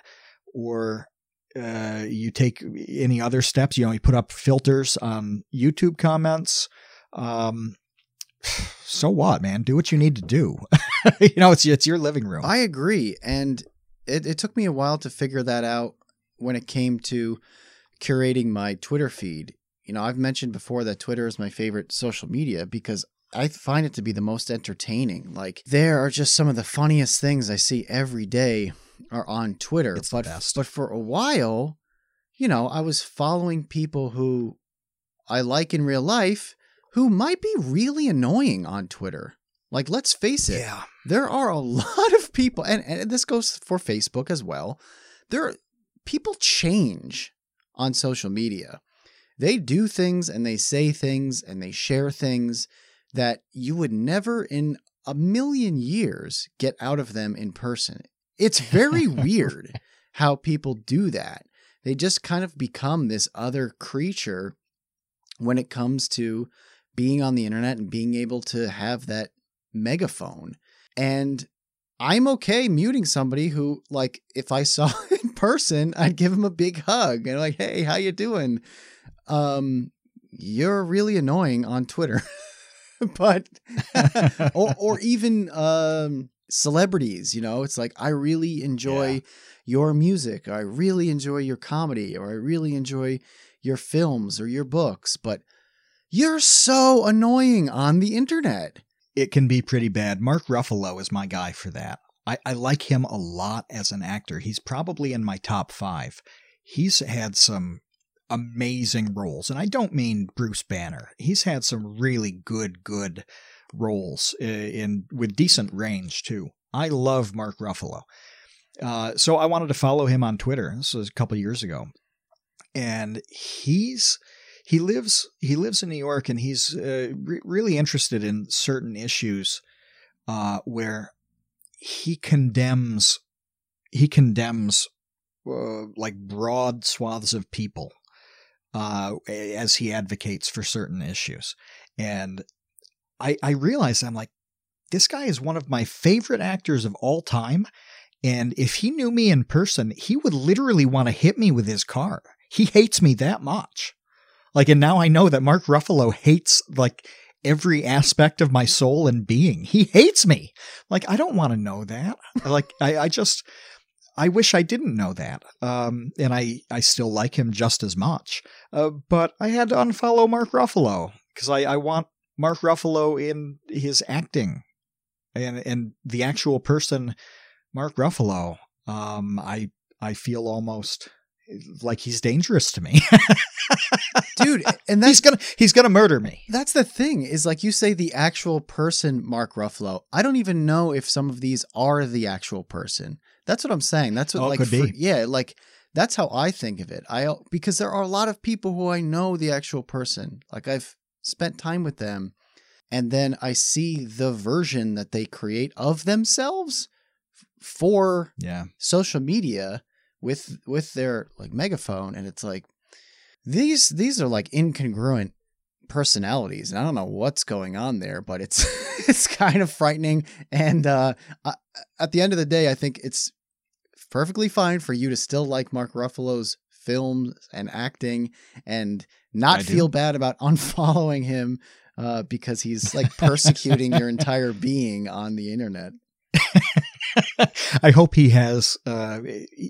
or uh, you take any other steps, you know, you put up filters on YouTube comments um, so what, man? Do what you need to do. you know, it's it's your living room. I agree, and it, it took me a while to figure that out when it came to curating my Twitter feed. You know, I've mentioned before that Twitter is my favorite social media because I find it to be the most entertaining. Like there are just some of the funniest things I see every day are on Twitter. It's but but for a while, you know, I was following people who I like in real life who might be really annoying on Twitter. Like, let's face it, yeah. there are a lot of people, and, and this goes for Facebook as well. There, are, people change on social media. They do things and they say things and they share things that you would never in a million years get out of them in person. It's very weird how people do that. They just kind of become this other creature when it comes to being on the internet and being able to have that megaphone. And I'm okay muting somebody who, like, if I saw in person, I'd give him a big hug and like, hey, how you doing? Um, you're really annoying on Twitter. but or or even um celebrities, you know, it's like I really enjoy yeah. your music, or I really enjoy your comedy, or I really enjoy your films or your books, but you're so annoying on the internet. It can be pretty bad. Mark Ruffalo is my guy for that. I, I like him a lot as an actor. He's probably in my top five. He's had some amazing roles, and I don't mean Bruce Banner. He's had some really good, good roles in, uh, in with decent range too. I love Mark Ruffalo. Uh, so I wanted to follow him on Twitter. This was a couple years ago, and he's he lives he lives in New York and he's uh, re- really interested in certain issues uh, where he condemns he condemns uh, like broad swaths of people uh, as he advocates for certain issues and I I realize I'm like this guy is one of my favorite actors of all time and if he knew me in person he would literally want to hit me with his car he hates me that much like, and now I know that Mark Ruffalo hates like every aspect of my soul and being. He hates me. Like, I don't want to know that. Like, I, I just, I wish I didn't know that. Um, and I, I still like him just as much. Uh, but I had to unfollow Mark Ruffalo because I, I want Mark Ruffalo in his acting and, and the actual person, Mark Ruffalo. Um, I, I feel almost like he's dangerous to me. dude and that's he's gonna he's gonna murder me. That's the thing is like you say the actual person mark ruffalo i don't even know if some of these are the actual person. That's what i'm saying. That's what Oh, like for- yeah like that's how i think of it. I because there are a lot of people who i know the actual person. Like i've spent time with them and then i see the version that they create of themselves for yeah. social media with with their like megaphone and it's like these these are like incongruent personalities and i don't know what's going on there but it's it's kind of frightening and uh I, at the end of the day i think it's perfectly fine for you to still like mark ruffalo's films and acting and not I do. feel bad about unfollowing him uh because he's like persecuting your entire being on the internet I hope he has uh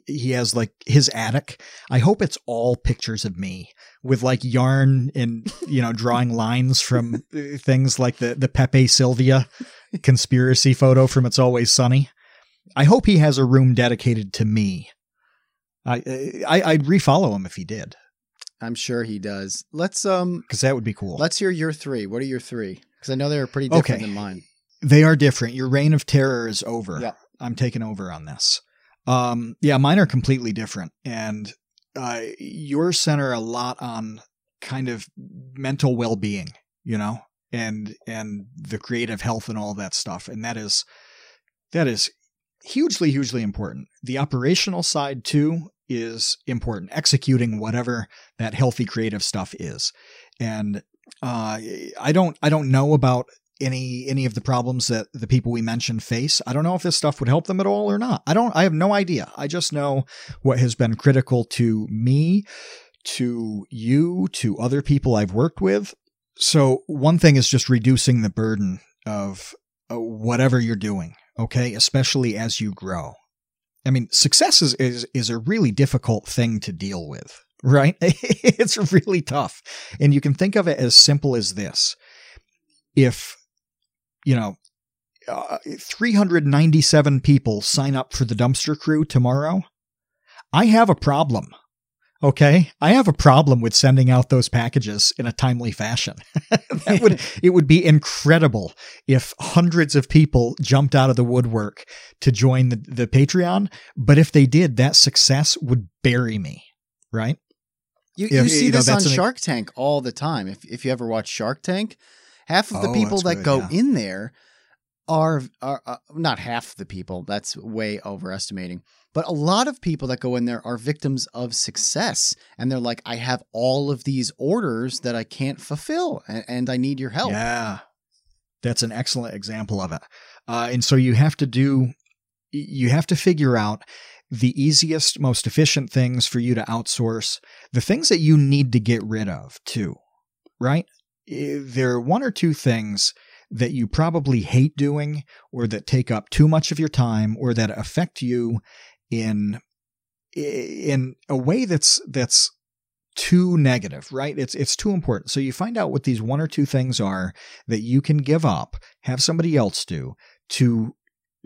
he has like his attic. I hope it's all pictures of me with like yarn and you know drawing lines from uh, things like the the Pepe Sylvia conspiracy photo from It's Always Sunny. I hope he has a room dedicated to me. I I I'd refollow him if he did i'm sure he does let's um because that would be cool. Let's hear your three. What are your three? Because I know they're pretty different Okay. than mine. They are different. Your reign of terror is over. Yeah. I'm taking over on this. Um, yeah, mine are completely different, and uh, yours center a lot on kind of mental well-being, you know, and and the creative health and all that stuff, and that is that is hugely hugely important. The operational side too is important. Executing whatever that healthy creative stuff is, and uh, I don't I don't know about any any of the problems that the people we mentioned face. I don't know if this stuff would help them at all or not. I don't I have no idea. I just know what has been critical to me, to you, to other people I've worked with. So one thing is just reducing the burden of uh, whatever you're doing, okay? Especially as you grow. I mean, success is is, is a really difficult thing to deal with, right? it's really tough. And you can think of it as simple as this. If you know, uh, 397 people sign up for the dumpster crew tomorrow, I have a problem. Okay, I have a problem with sending out those packages in a timely fashion. that would it would be incredible if hundreds of people jumped out of the woodwork to join the, the Patreon, but if they did, that success would bury me, right? You, you see you know, this on an- Shark Tank all the time. If if you ever watch Shark Tank, half of the Oh, people that good, go yeah. in there are are uh, not half the people. That's way overestimating. But a lot of people that go in there are victims of success, and they're like, "I have all of these orders that I can't fulfill, and, and I need your help." Yeah. That's an excellent example of it. Uh, and so you have to do, you have to figure out the easiest, most efficient things for you to outsource, the things that you need to get rid of too, right? There are one or two things that you probably hate doing or that take up too much of your time or that affect you in in a way that's that's too negative, right? It's it's too important. So you find out what these one or two things are that you can give up, have somebody else do to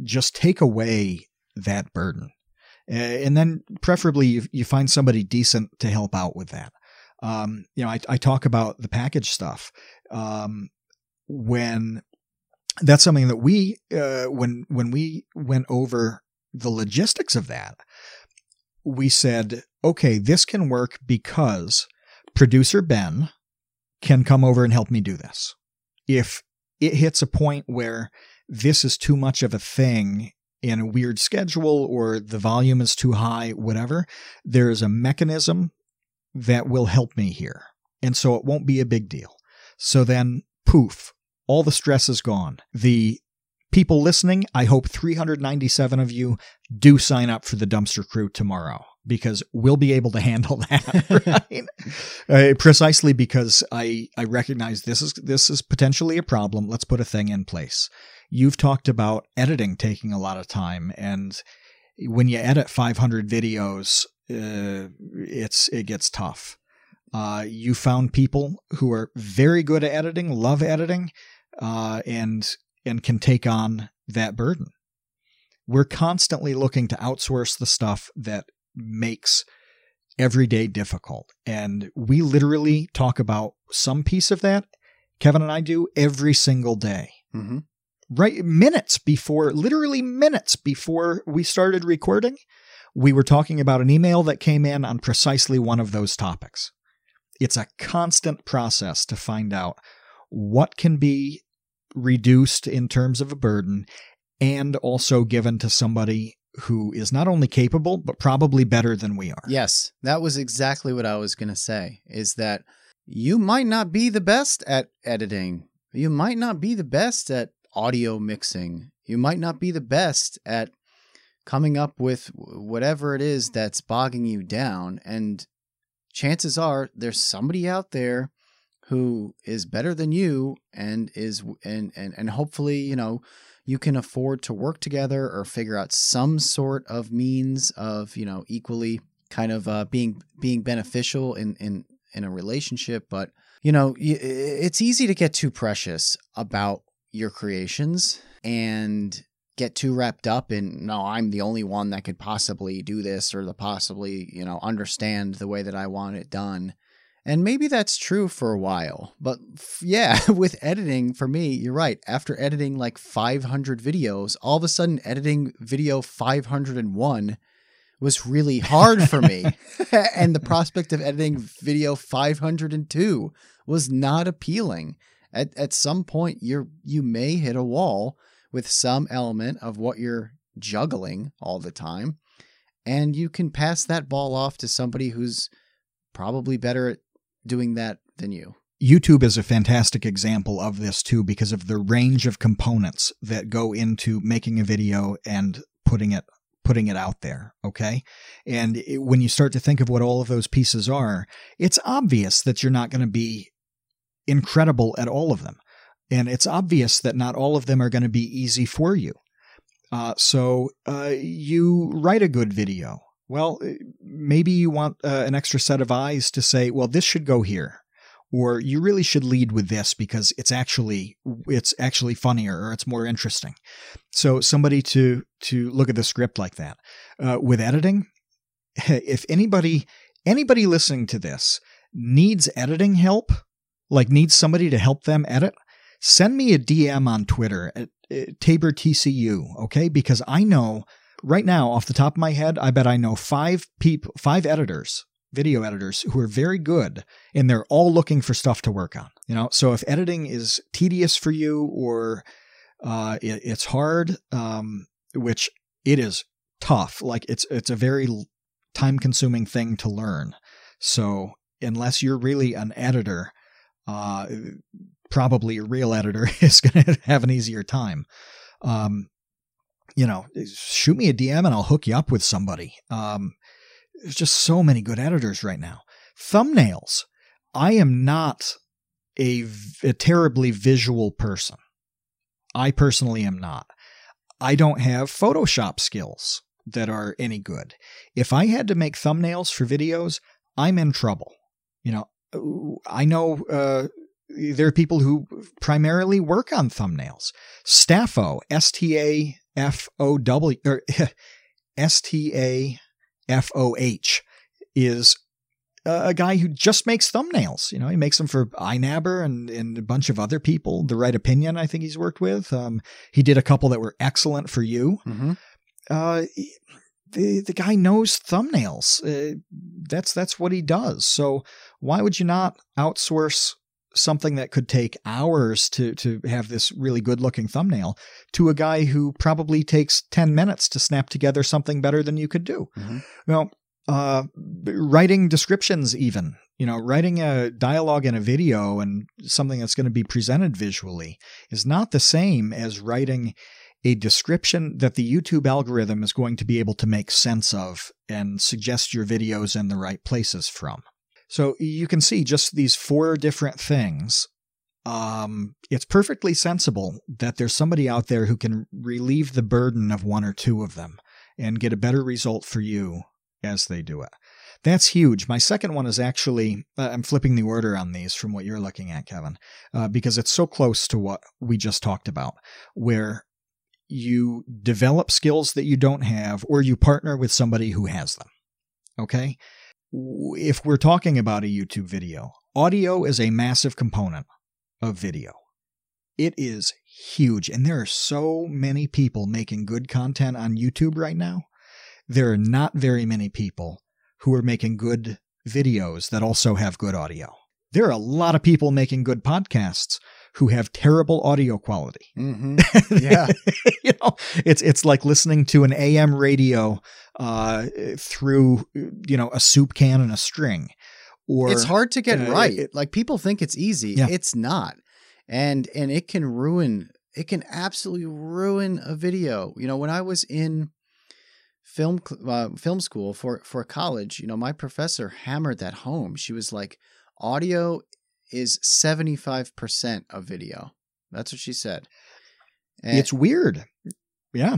just take away that burden. And then preferably you, you find somebody decent to help out with that. Um, you know, I, I talk about the package stuff. Um, when that's something that we, uh, when, when we went over the logistics of that, we said, okay, this can work because producer Ben can come over and help me do this. If it hits a point where this is too much of a thing in a weird schedule or the volume is too high, whatever, there is a mechanism that will help me here. And so it won't be a big deal. So then, poof, all the stress is gone. The people listening, I hope 397 of you do sign up for the dumpster crew tomorrow. because we'll be able to handle that, right? uh, precisely because I I recognize this is this is potentially a problem. Let's put a thing in place. You've talked about editing taking a lot of time, and when you edit 500 videos, uh, it's it gets tough. Uh, you found people who are very good at editing, love editing, uh, and and can take on that burden. We're constantly looking to outsource the stuff that makes every day difficult. And we literally talk about some piece of that. Kevin and I do every single day. Mm-hmm. Right, minutes before, literally minutes before we started recording, we were talking about an email that came in on precisely one of those topics. It's a constant process to find out what can be reduced in terms of a burden and also given to somebody who is not only capable but probably better than we are. Yes, that was exactly what I was going to say is that you might not be the best at editing. You might not be the best at audio mixing. You might not be the best at coming up with whatever it is that's bogging you down and chances are there's somebody out there who is better than you and is and and and hopefully, you know, you can afford to work together or figure out some sort of means of you know equally kind of uh, being being beneficial in in in a relationship. But you know it's easy to get too precious about your creations and get too wrapped up in no i'm the only one that could possibly do this or the possibly you know understand the way that i want it done and maybe that's true for a while. But yeah, with editing, for me, you're right. After editing like 500 videos, all of a sudden editing video 501 was really hard for me. and the prospect of editing video 502 was not appealing. At, at some point, you're, you may hit a wall with some element of what you're juggling all the time. And you can pass that ball off to somebody who's probably better at doing that than you. YouTube is a fantastic example of this too because of the range of components that go into making a video and putting it putting it out there, okay? And it, when you start to think of what all of those pieces are, it's obvious that you're not going to be incredible at all of them. And it's obvious that not all of them are going to be easy for you. Uh, so uh, you write a good video well, eh, maybe you want uh, an extra set of eyes to say, well, this should go here. Or you really should lead with this because it's actually it's actually funnier or it's more interesting. So somebody to to look at the script like that. Uh, with editing, if anybody anybody listening to this needs editing help, like needs somebody to help them edit, send me a DM on Twitter at, at okay? Because I know right now, off the top of my head, I bet I know five people, five editors, video editors who are very good, and they're all looking for stuff to work on. You know, so if editing is tedious for you or uh, it, it's hard, um, which it is tough. Like it's it's a very time consuming thing to learn. So unless you're really an editor, uh, probably a real editor is going to have an easier time. Um, you know, shoot me a DM and I'll hook you up with somebody. Um, there's just so many good editors right now. Thumbnails. I am not a, a terribly visual person. I personally am not. I don't have Photoshop skills that are any good. If I had to make thumbnails for videos, I'm in trouble. You know, I know uh, there are people who primarily work on thumbnails. Stafow, S T A F O W or S T A F O H is a guy who just makes thumbnails. You know, he makes them for iNabber and, and a bunch of other people. The Right Opinion, I think he's worked with. Um, he did a couple that were excellent for you. Mm-hmm. Uh, the the guy knows thumbnails. Uh, that's that's what he does. So why would you not outsource something that could take hours to to have this really good looking thumbnail to a guy who probably takes 10 minutes to snap together something better than you could do. Mm-hmm. Well, uh, writing descriptions even you know writing a dialogue in a video and something that's going to be presented visually is not the same as writing a description that the YouTube algorithm is going to be able to make sense of and suggest your videos in the right places from. So you can see just these four different things. Um, it's perfectly sensible that there's somebody out there who can relieve the burden of one or two of them and get a better result for you as they do it. That's huge. My second one is actually, uh, I'm flipping the order on these from what you're looking at, Kevin, uh, because it's so close to what we just talked about, where you develop skills that you don't have or you partner with somebody who has them. Okay? If we're talking about a YouTube video, audio is a massive component of video. It is huge. And there are so many people making good content on YouTube right now. There are not very many people who are making good videos that also have good audio. There are a lot of people making good podcasts who have terrible audio quality. Mm-hmm. Yeah. you know, it's it's like listening to an AM radio uh, through you know a soup can and a string. Or it's hard to get uh, right. it- like people think it's easy. Yeah. It's not. And and it can ruin it can absolutely ruin a video. You know, when I was in film uh, film school for for college, you know, my professor hammered that home. She was like audio is 75% of video. That's what she said. And it's weird. Yeah.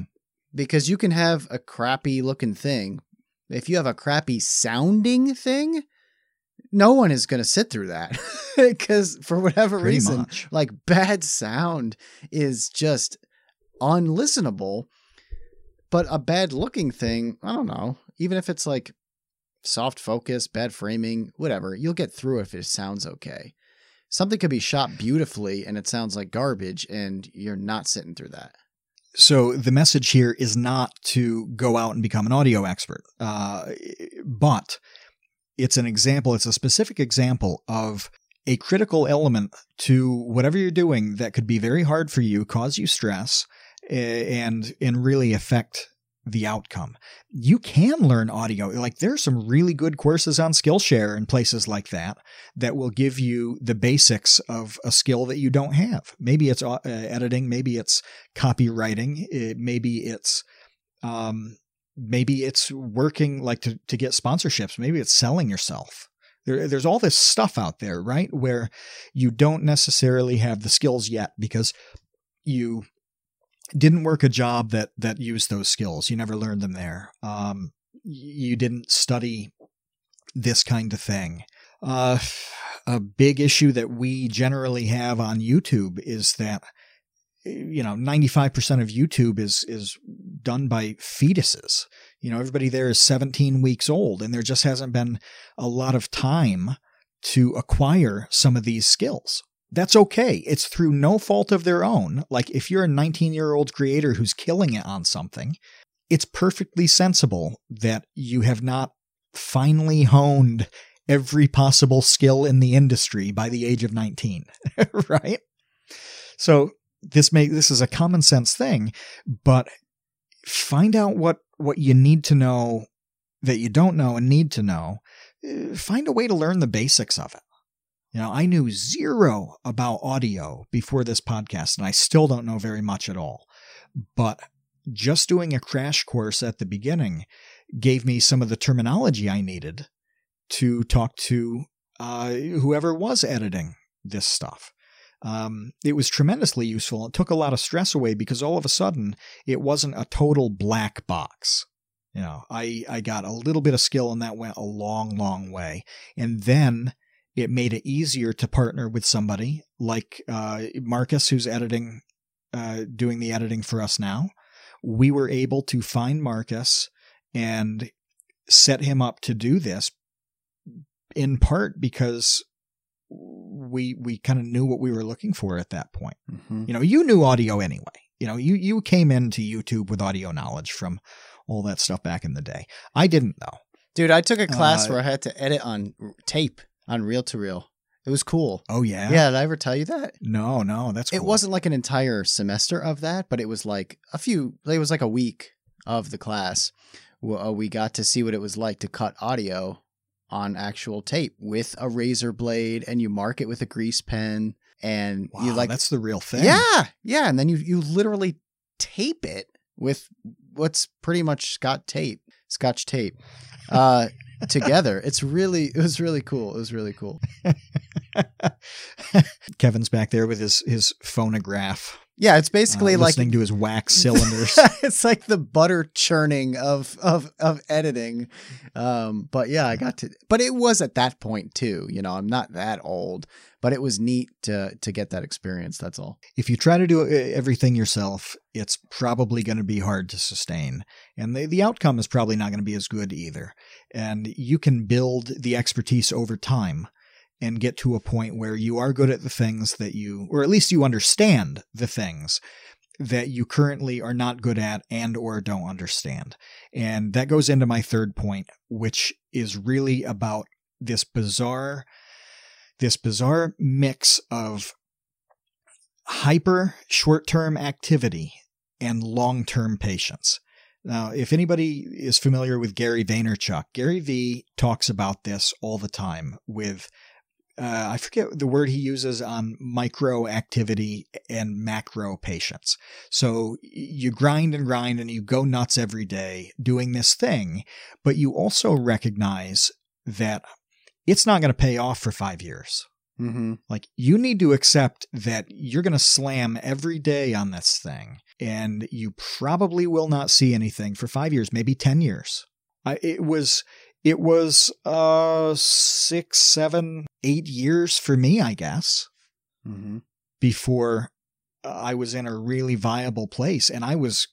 because you can have a crappy looking thing. If you have a crappy sounding thing, no one is going to sit through that because for whatever Pretty reason, much. like bad sound is just unlistenable. But a bad looking thing, I don't know, even if it's like soft focus, bad framing, whatever, you'll get through if it sounds okay. Something could be shot beautifully and it sounds like garbage, and you're not sitting through that. So the message here is not to go out and become an audio expert, uh, but it's an example. It's a specific example of a critical element to whatever you're doing that could be very hard for you, cause you stress, and and really affect the outcome. You can learn audio. Like there's some really good courses on Skillshare and places like that that will give you the basics of a skill that you don't have. Maybe it's uh, editing, maybe it's copywriting, it, maybe it's um, maybe it's working like to, to get sponsorships, maybe it's selling yourself. There, there's all this stuff out there, right? Where you don't necessarily have the skills yet because you didn't work a job that that used those skills. You never learned them there. Um, you didn't study this kind of thing. Uh, a big issue that we generally have on YouTube is that you know 95% of YouTube is is done by fetuses. You know everybody there is 17 weeks old and there just hasn't been a lot of time to acquire some of these skills. That's okay. It's through no fault of their own. Like if you're a 19 year old creator who's killing it on something, it's perfectly sensible that you have not finally honed every possible skill in the industry by the age of 19, right? So this may this is a common sense thing, but find out what what you need to know that you don't know and need to know. Uh, Find a way to learn the basics of it. You know, I knew zero about audio before this podcast, and I still don't know very much at all. But just doing a crash course at the beginning gave me some of the terminology I needed to talk to uh, whoever was editing this stuff. Um, it was tremendously useful. It took a lot of stress away because all of a sudden it wasn't a total black box. You know, I, I got a little bit of skill and that went a long, long way. And then it made it easier to partner with somebody like uh, Marcus, who's editing, uh, doing the editing for us now. We were able to find Marcus and set him up to do this in part because we we kind of knew what we were looking for at that point. Mm-hmm. You know, you knew audio anyway. You know, you you came into YouTube with audio knowledge from all that stuff back in the day. I didn't though. Dude, I took a class Uh, where I had to edit on tape on reel to reel. It was cool. Oh yeah. Yeah, did I ever tell you that? No, no, that's It cool. wasn't like an entire semester of that, but it was like a few. It was like a week of the class. Uh, We got to see what it was like to cut audio on actual tape with a razor blade, and you mark it with a grease pen, and Wow, you like that's the real thing. yeah, yeah, and then you you literally tape it with what's pretty much Scott tape, Scotch tape, uh, together. It's really, it was really cool. It was really cool. Kevin's back there with his his phonograph. Yeah, it's basically uh, like listening to his wax cylinders. it's like the butter churning of of of editing. Um, but yeah, I got to. But it was at that point too. You know, I'm not that old, but it was neat to to get that experience. That's all. if you try to do uh, everything yourself, it's probably going to be hard to sustain. And the, the outcome is probably not going to be as good either. And you can build the expertise over time and get to a point where you are good at the things that you, or at least you understand the things that you currently are not good at and or don't understand. And that goes into my third point, which is really about this bizarre this bizarre mix of hyper short-term activity and long-term patience. Now, if anybody is familiar with Gary Vaynerchuk, Gary V talks about this all the time with uh, I forget the word he uses on micro activity and macro patience. So you grind and grind and you go nuts every day doing this thing, but you also recognize that it's not going to pay off for five years. Mm-hmm. Like you need to accept that you're going to slam every day on this thing and you probably will not see anything for 5 years, maybe 10 years. I, it was it was uh six, seven, eight years for me, I guess, Mm-hmm. before uh, I was in a really viable place. And I was,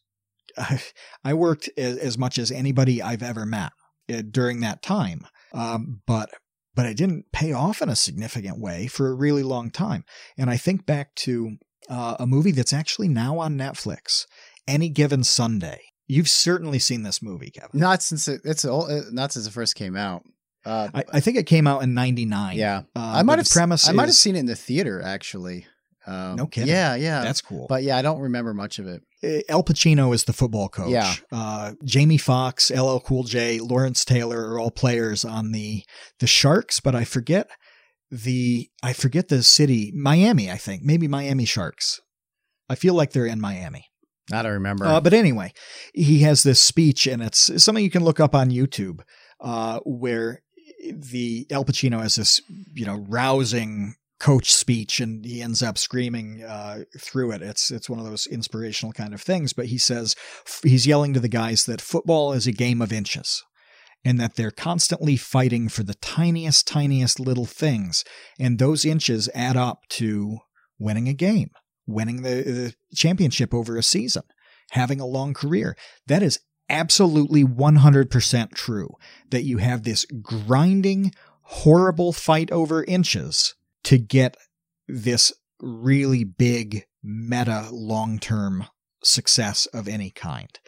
I worked as, as much as anybody I've ever met uh, during that time. Um, but, but it didn't pay off in a significant way for a really long time. And I think back to uh, a movie that's actually now on Netflix, Any Given Sunday. You've certainly seen this movie, Kevin. Not since it, it's old, uh, not since it first came out. Uh, I, I think it came out in '99. yeah, uh, I might have. premise. I might have seen it in the theater actually. Um, No kidding. Yeah, yeah. That's cool. but yeah, I don't remember much of it. Uh, Al Pacino is the football coach. Yeah. Uh, Jamie Foxx, LL Cool J, Lawrence Taylor are all players on the the Sharks, but I forget the I forget the city, Miami. I think maybe Miami Sharks. I feel like they're in Miami. I don't remember. Uh, but anyway, he has this speech, and it's something you can look up on YouTube, uh, where the Al Pacino has this, you know, rousing coach speech, and he ends up screaming uh, through it. It's it's one of those inspirational kind of things. But he says he's yelling to the guys that football is a game of inches. And that they're constantly fighting for the tiniest, tiniest little things. And those inches add up to winning a game, winning the, the championship over a season, having a long career. That is absolutely 100% true. That you have this grinding, horrible fight over inches to get this really big, meta, long term success of any kind.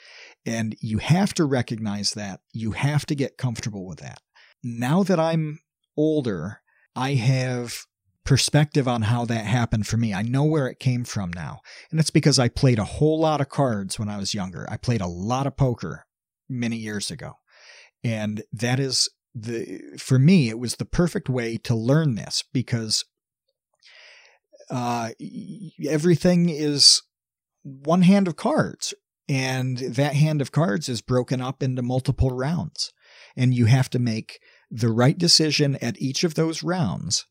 And you have to recognize that. You have to get comfortable with that. Now that I'm older, I have perspective on how that happened for me. I know where it came from now. And it's because I played a whole lot of cards when I was younger. I played a lot of poker many years ago. And that is the for me it was the perfect way to learn this because uh everything is one hand of cards and that hand of cards is broken up into multiple rounds and you have to make the right decision at each of those rounds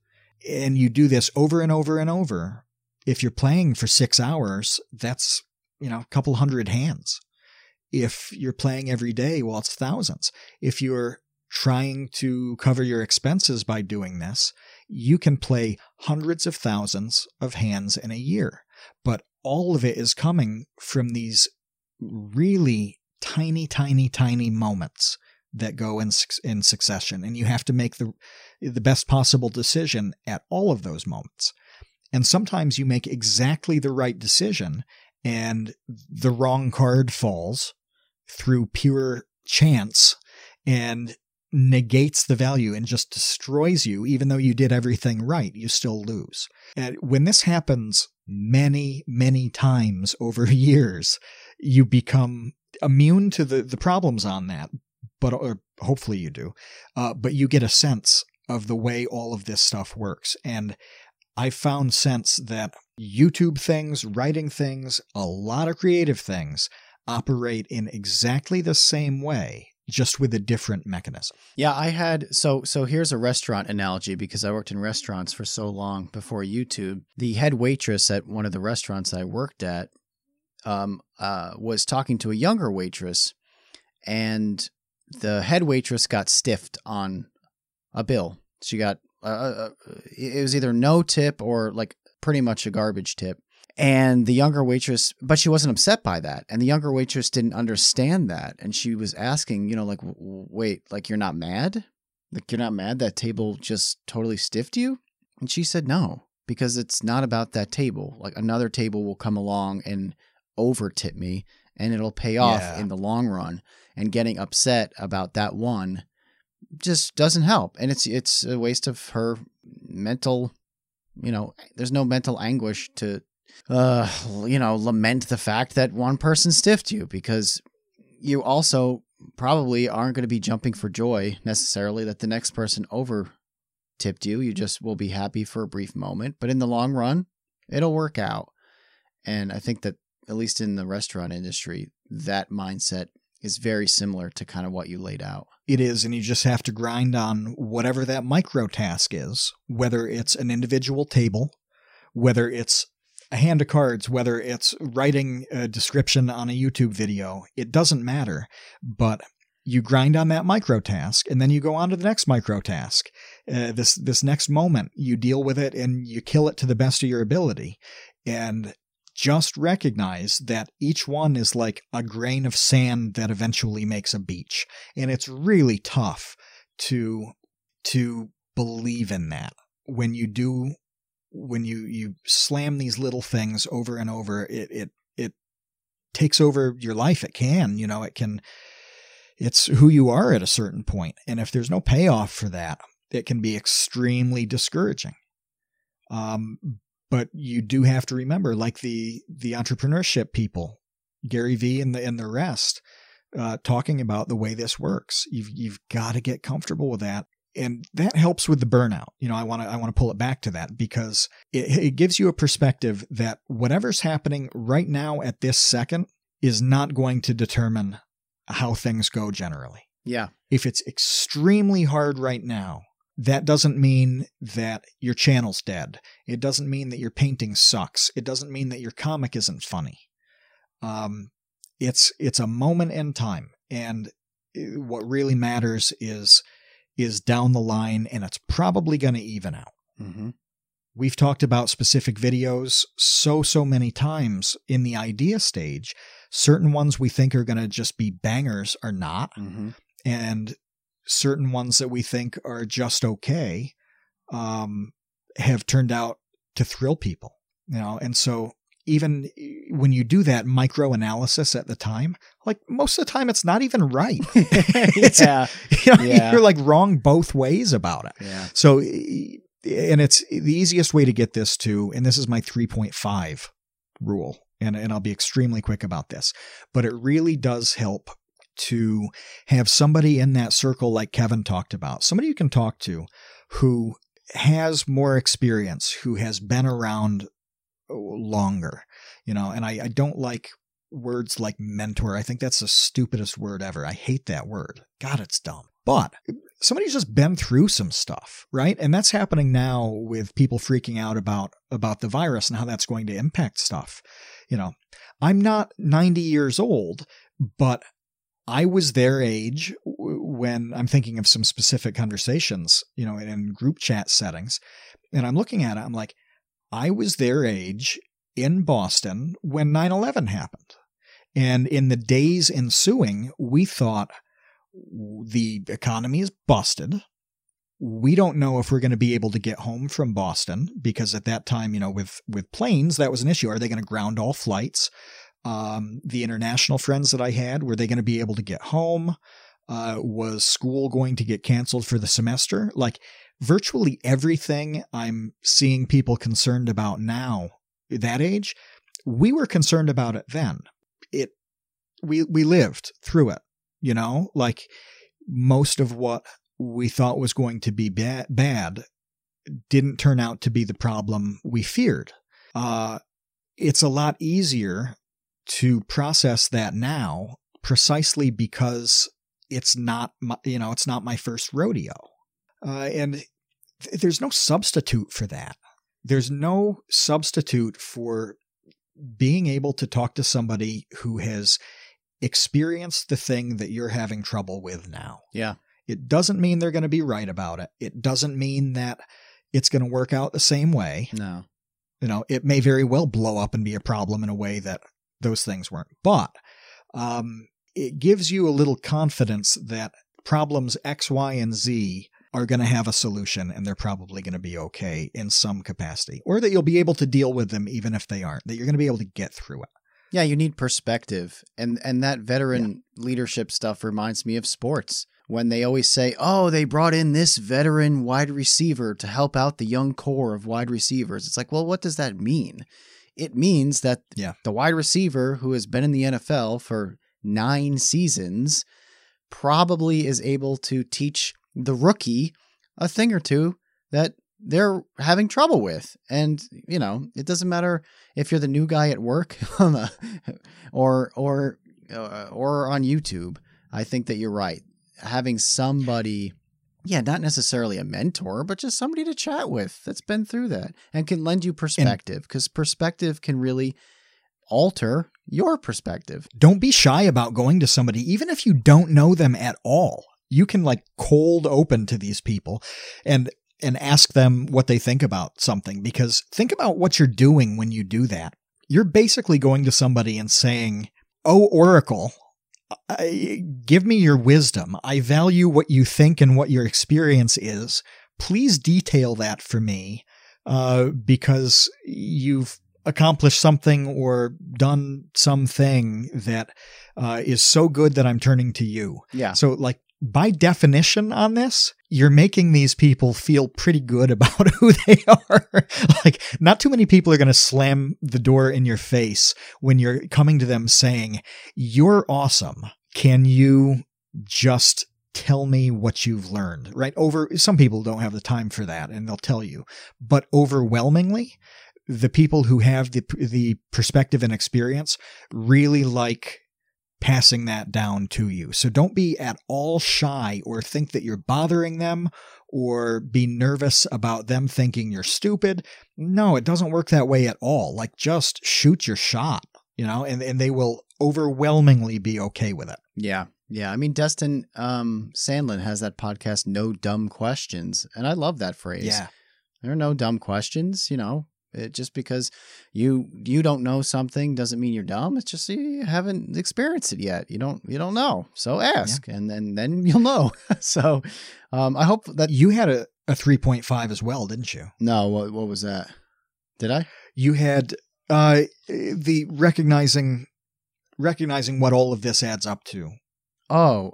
and you do this over and over and over if you're playing for 6 hours that's you know a couple hundred hands. If you're playing every day well it's thousands. If you're trying to cover your expenses by doing this you can play hundreds of thousands of hands in a year. But all of it is coming from these really tiny, tiny, tiny moments that go in in succession, and you have to make the the best possible decision at all of those moments. And sometimes you make exactly the right decision, and the wrong card falls through pure chance and negates the value and just destroys you even though you did everything right you still lose and when this happens many many times over years you become immune to the, the problems on that, but or hopefully you do. Uh, but you get a sense of the way all of this stuff works. And I've found since that YouTube things, writing things, a lot of creative things operate in exactly the same way, just with a different mechanism. Yeah, I had so so here's a restaurant analogy because I worked in restaurants for so long before YouTube. The head waitress at one of the restaurants I worked at um, uh, was talking to a younger waitress, and the head waitress got stiffed on a bill. She got uh, uh, it was either no tip or like pretty much a garbage tip. And the younger waitress, but she wasn't upset by that. And the younger waitress didn't understand that. And she was asking, you know, like, wait, like you're not mad? Like you're not mad that table just totally stiffed you? And she said, no, because it's not about that table. Like another table will come along and over tip me and it'll pay off yeah. in the long run. And getting upset about that one just doesn't help. And it's it's a waste of her mental you know, there's no mental anguish to uh you know, lament the fact that one person stiffed you because you also probably aren't going to be jumping for joy necessarily that the next person over tipped you. You just will be happy for a brief moment, but in the long run, it'll work out. And I think that at least in the restaurant industry, that mindset is very similar to kind of what you laid out. It is, and you just have to grind on whatever that micro task is, whether it's an individual table, whether it's a hand of cards, whether it's writing a description on a YouTube video, it doesn't matter. But you grind on that micro task and then you go on to the next micro task. Uh, this this next moment, you deal with it and you kill it to the best of your ability. And just recognize that each one is like a grain of sand that eventually makes a beach. And it's really tough to to believe in that. When you do when you you slam these little things over and over it it it takes over your life. It can you know it can it's who you are at a certain point. And if there's no payoff for that it can be extremely discouraging. Um, but you do have to remember, like the the entrepreneurship people, Gary Vee and the and the rest, uh, talking about the way this works. You've you've got to get comfortable with that, and that helps with the burnout. You know, I want to I want to pull it back to that because it, it gives you a perspective that whatever's happening right now at this second is not going to determine how things go generally. Yeah. If it's extremely hard right now, that doesn't mean that your channel's dead. It doesn't mean that your painting sucks. It doesn't mean that your comic isn't funny. Um, it's it's a moment in time, and uh, what really matters is is down the line, and it's probably going to even out. Mm-hmm. We've talked about specific videos so so many times in the idea stage. Certain ones we think are going to just be bangers are not, mm-hmm. and certain ones that we think are just okay um, have turned out to thrill people. You know, and so even eh, when you do that micro analysis at the time, like most of the time, it's not even right. yeah. You know, yeah. You're like wrong both ways about it. Yeah. So, eh, eh, and it's the easiest way to get this to, and this is my 3.5 rule, and, and I'll be extremely quick about this, but it really does help to have somebody in that circle like Kevin talked about, somebody you can talk to who has more experience, who has been around uh, longer, you know, and I, I don't like words like mentor. I think that's the stupidest word ever. I hate that word. God, it's dumb. But somebody's just been through some stuff, right? And that's happening now with people freaking out about about the virus and how that's going to impact stuff. You know, I'm not 90 years old, but I was their age when I'm thinking of some specific conversations, you know, in group chat settings. And I'm looking at it, I'm like, I was their age in Boston when 9 11 happened. And in the days ensuing, we thought the economy is busted. We don't know if we're going to be able to get home from Boston because at that time, you know, with with planes, that was an issue. Are they going to ground all flights? Um, the international friends that I had, were they going to be able to get home? Uh, was school going to get canceled for the semester? Like virtually everything I'm seeing people concerned about now, that age, we were concerned about it then. It, we, we lived through it, you know, like most of what we thought was going to be bad, bad didn't turn out to be the problem we feared. Uh, it's a lot easier to process that now precisely because it's not my, you know it's not my first rodeo. Uh, and th- there's no substitute for that. There's no substitute for being able to talk to somebody who has experienced the thing that you're having trouble with now. Yeah. it doesn't mean they're going to be right about it. It doesn't mean that it's going to work out the same way. No. you know it may very well blow up and be a problem in a way that those things weren't bought. um, it gives you a little confidence that problems x y and z are going to have a solution and they're probably going to be okay in some capacity or that you'll be able to deal with them even if they aren't that you're going to be able to get through it Yeah, you need perspective. And and that veteran leadership stuff reminds me of sports. When they always say, "Oh, they brought in this veteran wide receiver to help out the young core of wide receivers." It's like, "Well, what does that mean?" It means that Yeah. the wide receiver who has been in the NFL for 9 seasons probably is able to teach the rookie a thing or two that they're having trouble with. And, you know, it doesn't matter if you're the new guy at work or or uh, or on YouTube. I think that you're right. Having somebody yeah, not necessarily a mentor, but just somebody to chat with that's been through that and can lend you perspective because perspective can really alter your perspective. don't be shy about going to somebody even if you don't know them at all you can like cold open to these people and and ask them what they think about something because think about what you're doing when you do that you're basically going to somebody and saying oh oracle I, give me your wisdom i value what you think and what your experience is please detail that for me uh, because you've accomplished something or done something that uh, is so good that I'm turning to you. Yeah. So, like, by definition on this, you're making these people feel pretty good about who they are. like, not too many people are going to slam the door in your face when you're coming to them saying, You're awesome. Can you just tell me what you've learned? Right? Over, some people don't have the time for that and they'll tell you. But overwhelmingly, the people who have the the perspective and experience really like passing that down to you. So don't be at all shy or think that you're bothering them or be nervous about them thinking you're stupid. No, it doesn't work that way at all. Like just shoot your shot, you know, and, and they will overwhelmingly be okay with it. Yeah. Yeah. I mean, Destin um, Sandlin has that podcast, No Dumb Questions. And I love that phrase. Yeah, there are no dumb questions, you know. It, just because you you don't know something doesn't mean you're dumb. It's just you haven't experienced it yet. You don't you don't know. So ask, and then then you'll know. so um, I hope that You had a, a 3.5 as well, didn't you? no. What what was that? Did I? you had uh, the recognizing recognizing what all of this adds up to. Oh,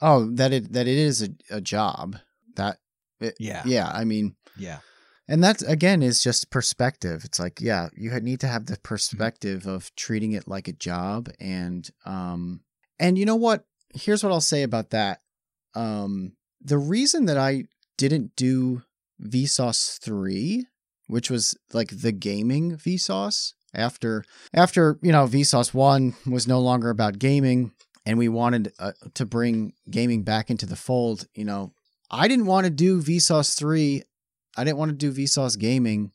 oh that it that it is a, a job. That it, Yeah, yeah. I mean, yeah, And that again is just perspective. It's like, yeah, you need to have the perspective of treating it like a job and um and you know what? Here's what I'll say about that. Um the reason that I didn't do Vsauce 3, which was like the gaming Vsauce after after, you know, Vsauce 1 was no longer about gaming and we wanted uh, to bring gaming back into the fold, you know, I didn't want to do Vsauce 3 I didn't want to do Vsauce gaming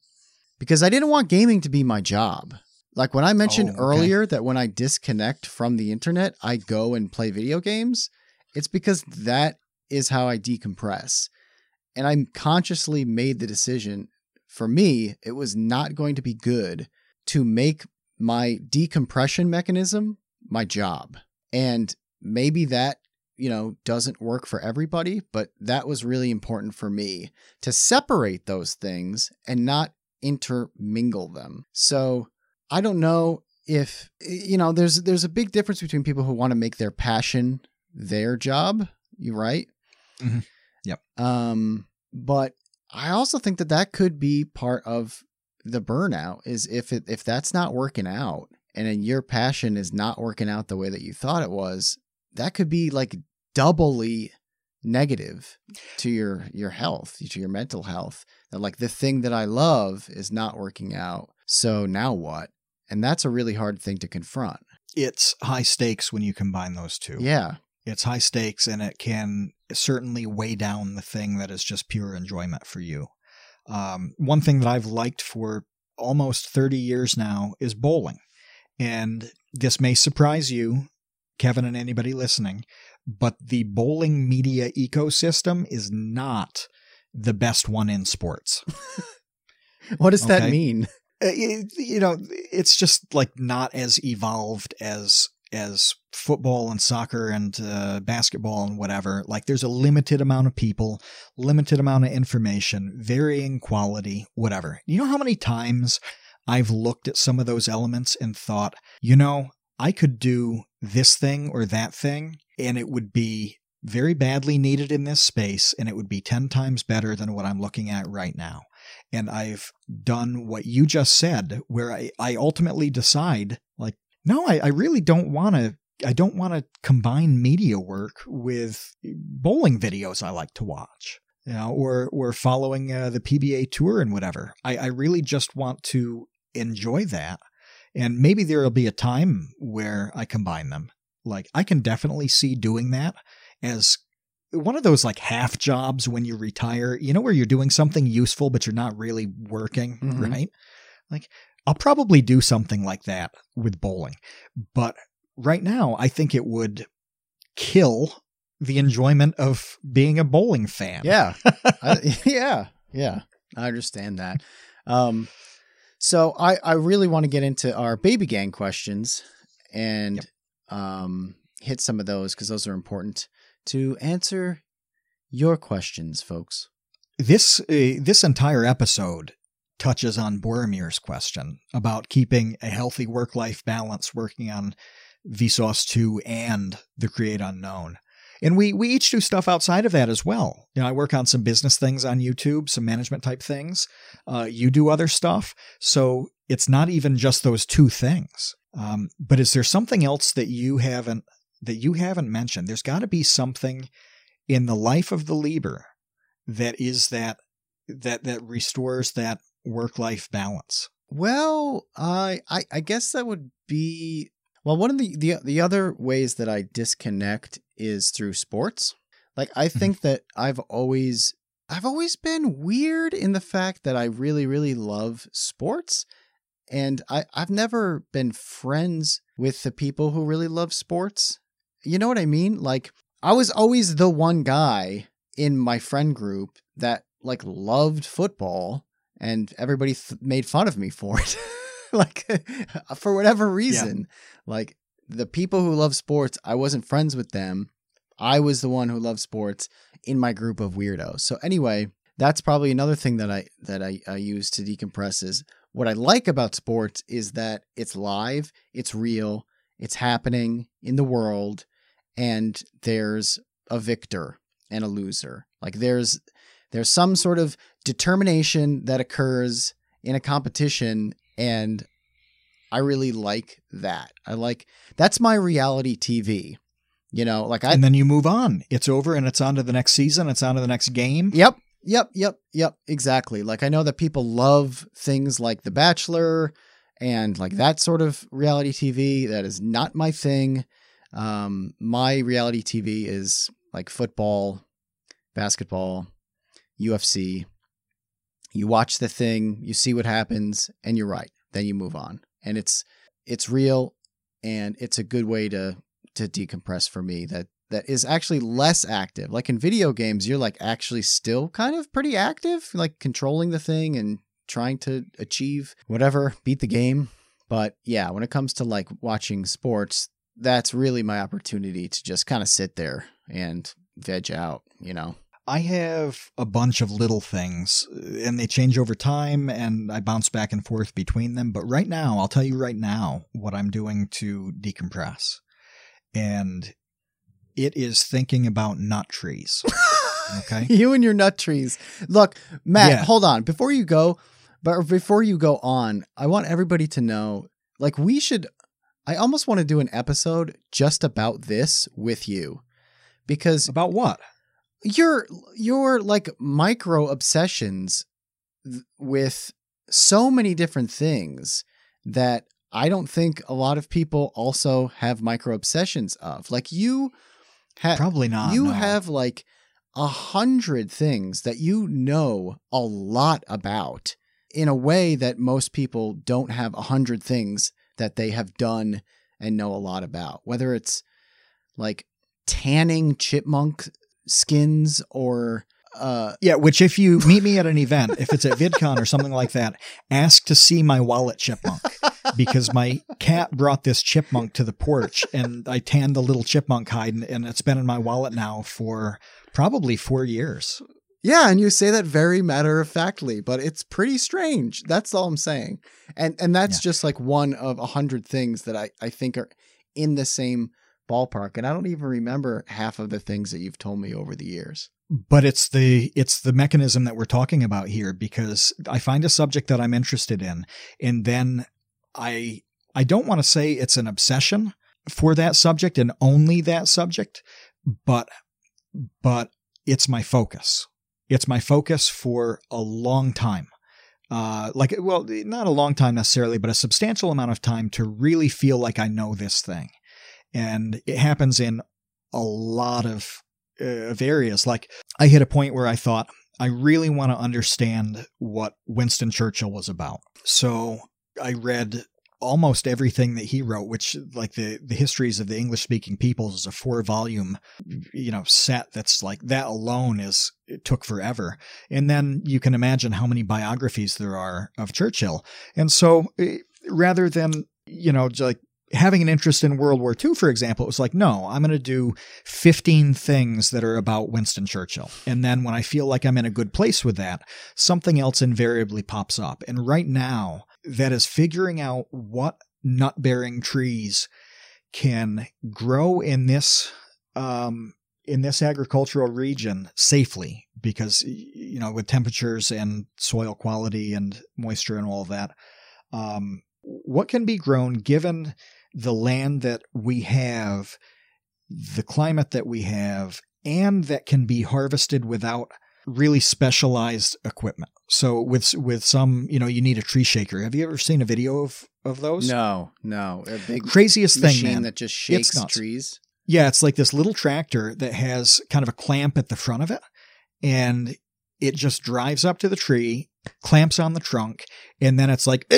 because I didn't want gaming to be my job. Like when I mentioned Oh, okay. earlier that when I disconnect from the internet, I go and play video games, it's because that is how I decompress. And I consciously made the decision for me, it was not going to be good to make my decompression mechanism my job. And maybe that, you know, doesn't work for everybody, but that was really important for me to separate those things and not intermingle them. So I don't know if you know there's there's a big difference between people who want to make their passion their job. You right? Mhm. Yep. Um, but I also think that that could be part of the burnout is if it if that's not working out and then your passion is not working out the way that you thought it was, that could be like doubly negative to your your health, to your mental health. That like the thing that I love is not working out. So now what? And that's a really hard thing to confront. It's high stakes when you combine those two. Yeah. It's high stakes and it can certainly weigh down the thing that is just pure enjoyment for you. Um, one thing that I've liked for almost 30 years now is bowling. And this may surprise you, Kevin, and anybody listening, but the bowling media ecosystem is not the best one in sports. what does that mean? Uh, it- you know, it's just like not as evolved as as football and soccer and uh, basketball and whatever. Like there's a limited amount of people, limited amount of information, varying quality, whatever. You know how many times I've looked at some of those elements and thought, you know, I could do this thing or that thing and it would be very badly needed in this space and it would be 10 times better than what I'm looking at right now. And I've done what you just said, where I, I ultimately decide, like, no, I, I really don't want to. I don't want to combine media work with bowling videos I like to watch, you know, or or following uh, the PBA tour and whatever. I, I really just want to enjoy that, and maybe there will be a time where I combine them. Like I can definitely see doing that as one of those like half jobs when you retire, you know, where you're doing something useful, but you're not really working, Mhm. right? Like, I'll probably do something like that with bowling. But right now, I think it would kill the enjoyment of being a bowling fan. Yeah. I, yeah. Yeah. I understand that. Um, so I, I really want to get into our baby gang questions and um, hit some of those because those are important to answer your questions, folks. This uh, this entire episode touches on Boromir's question about keeping a healthy work life balance, working on Vsauce 2 and the Create Unknown. And we we each do stuff outside of that as well. You know, I work on some business things on YouTube, some management type things. Uh, you do other stuff, so it's not even just those two things. Um, but is there something else that you haven't that you haven't mentioned? There's got to be something in the life of the Lieber that is that that that restores that work life balance. Well, I, I I guess that would be well. One of the, the the other ways that I disconnect is through sports. Like I mm-hmm. think that I've always I've always been weird in the fact that I really really love sports, and I I've never been friends with the people who really love sports. You know what I mean? Like I was always the one guy in my friend group that like loved football and everybody th- made fun of me for it like uh, for whatever reason like the people who love sports i wasn't friends with them. I was the one who loved sports in my group of weirdos. So anyway that's probably another thing that i that i, I use to decompress is what i like about sports is that it's live it's real it's happening in the world and there's a victor and a loser. Like there's there's some sort of determination that occurs in a competition and I really like that. I like that's my reality TV. You know, like I and then you move on. It's over and it's on to the next season, it's on to the next game. Yep. Yep, yep, yep, exactly. Like I know that people love things like The Bachelor and like that sort of reality TV. That is not my thing. Um my reality TV is like football, basketball, UFC. You watch the thing, you see what happens, and you're right. Then you move on. And it's it's real and it's a good way to to decompress for me that that is actually less active. Like in video games, you're like actually still kind of pretty active, like controlling the thing and trying to achieve whatever, beat the game. But yeah, when it comes to like watching sports, that's really my opportunity to just kind of sit there and veg out, you know. I have a bunch of little things uh, and they change over time and I bounce back and forth between them. But right now, I'll tell you right now what I'm doing to decompress. And it is thinking about nut trees. Okay. you and your nut trees. Look, Matt, Yeah. hold on. Before you go, but before you go on, I want everybody to know like we should I almost want to do an episode just about this with you. Because about what? Your your like micro obsessions with so many different things that I don't think a lot of people also have micro obsessions of. Like you have Probably not. you no. have like a hundred things that you know a lot about in a way that most people don't have a hundred things that they have done and know a lot about. Whether it's like tanning chipmunk skins or uh Yeah, which if you meet me at an event, if it's at VidCon or something like that, ask to see my wallet chipmunk because my cat brought this chipmunk to the porch and I tanned the little chipmunk hide and, and it's been in my wallet now for probably four years. Yeah, and you say that very matter of factly, but it's pretty strange. That's all I'm saying. And and that's Yeah. just like one of a hundred things that I, I think are in the same ballpark. And I don't even remember half of the things that you've told me over the years. But it's the it's the mechanism that we're talking about here because I find a subject that I'm interested in and then I I don't want to say it's an obsession for that subject and only that subject, but but it's my focus. It's my focus for a long time. Uh, like, well, not a long time necessarily, but a substantial amount of time to really feel like I know this thing. And it happens in a lot of, uh, of areas. Like, I hit a point where I thought, I really want to understand what Winston Churchill was about. So I read almost everything that he wrote, which like the, the histories of the English speaking peoples is a four volume, you know, set that's like that alone is, it took forever. And then you can imagine how many biographies there are of Churchill. And so eh, rather than, you know, like having an interest in World War II, for example, it was like, no, I'm going to do 15 things that are about Winston Churchill. And then when I feel like I'm in a good place with that, something else invariably pops up. And right now, that is figuring out what nut bearing trees can grow in this um, in this agricultural region safely because you know with temperatures and soil quality and moisture and all of that um, what can be grown given the land that we have the climate that we have and that can be harvested without really specialized equipment. So with with some you know you need a tree shaker. Have you ever seen a video of of those? No, no. A big craziest thing man. that just shakes trees. yeah, it's like this little tractor that has kind of a clamp at the front of it, and it just drives up to the tree, clamps on the trunk, and then it's like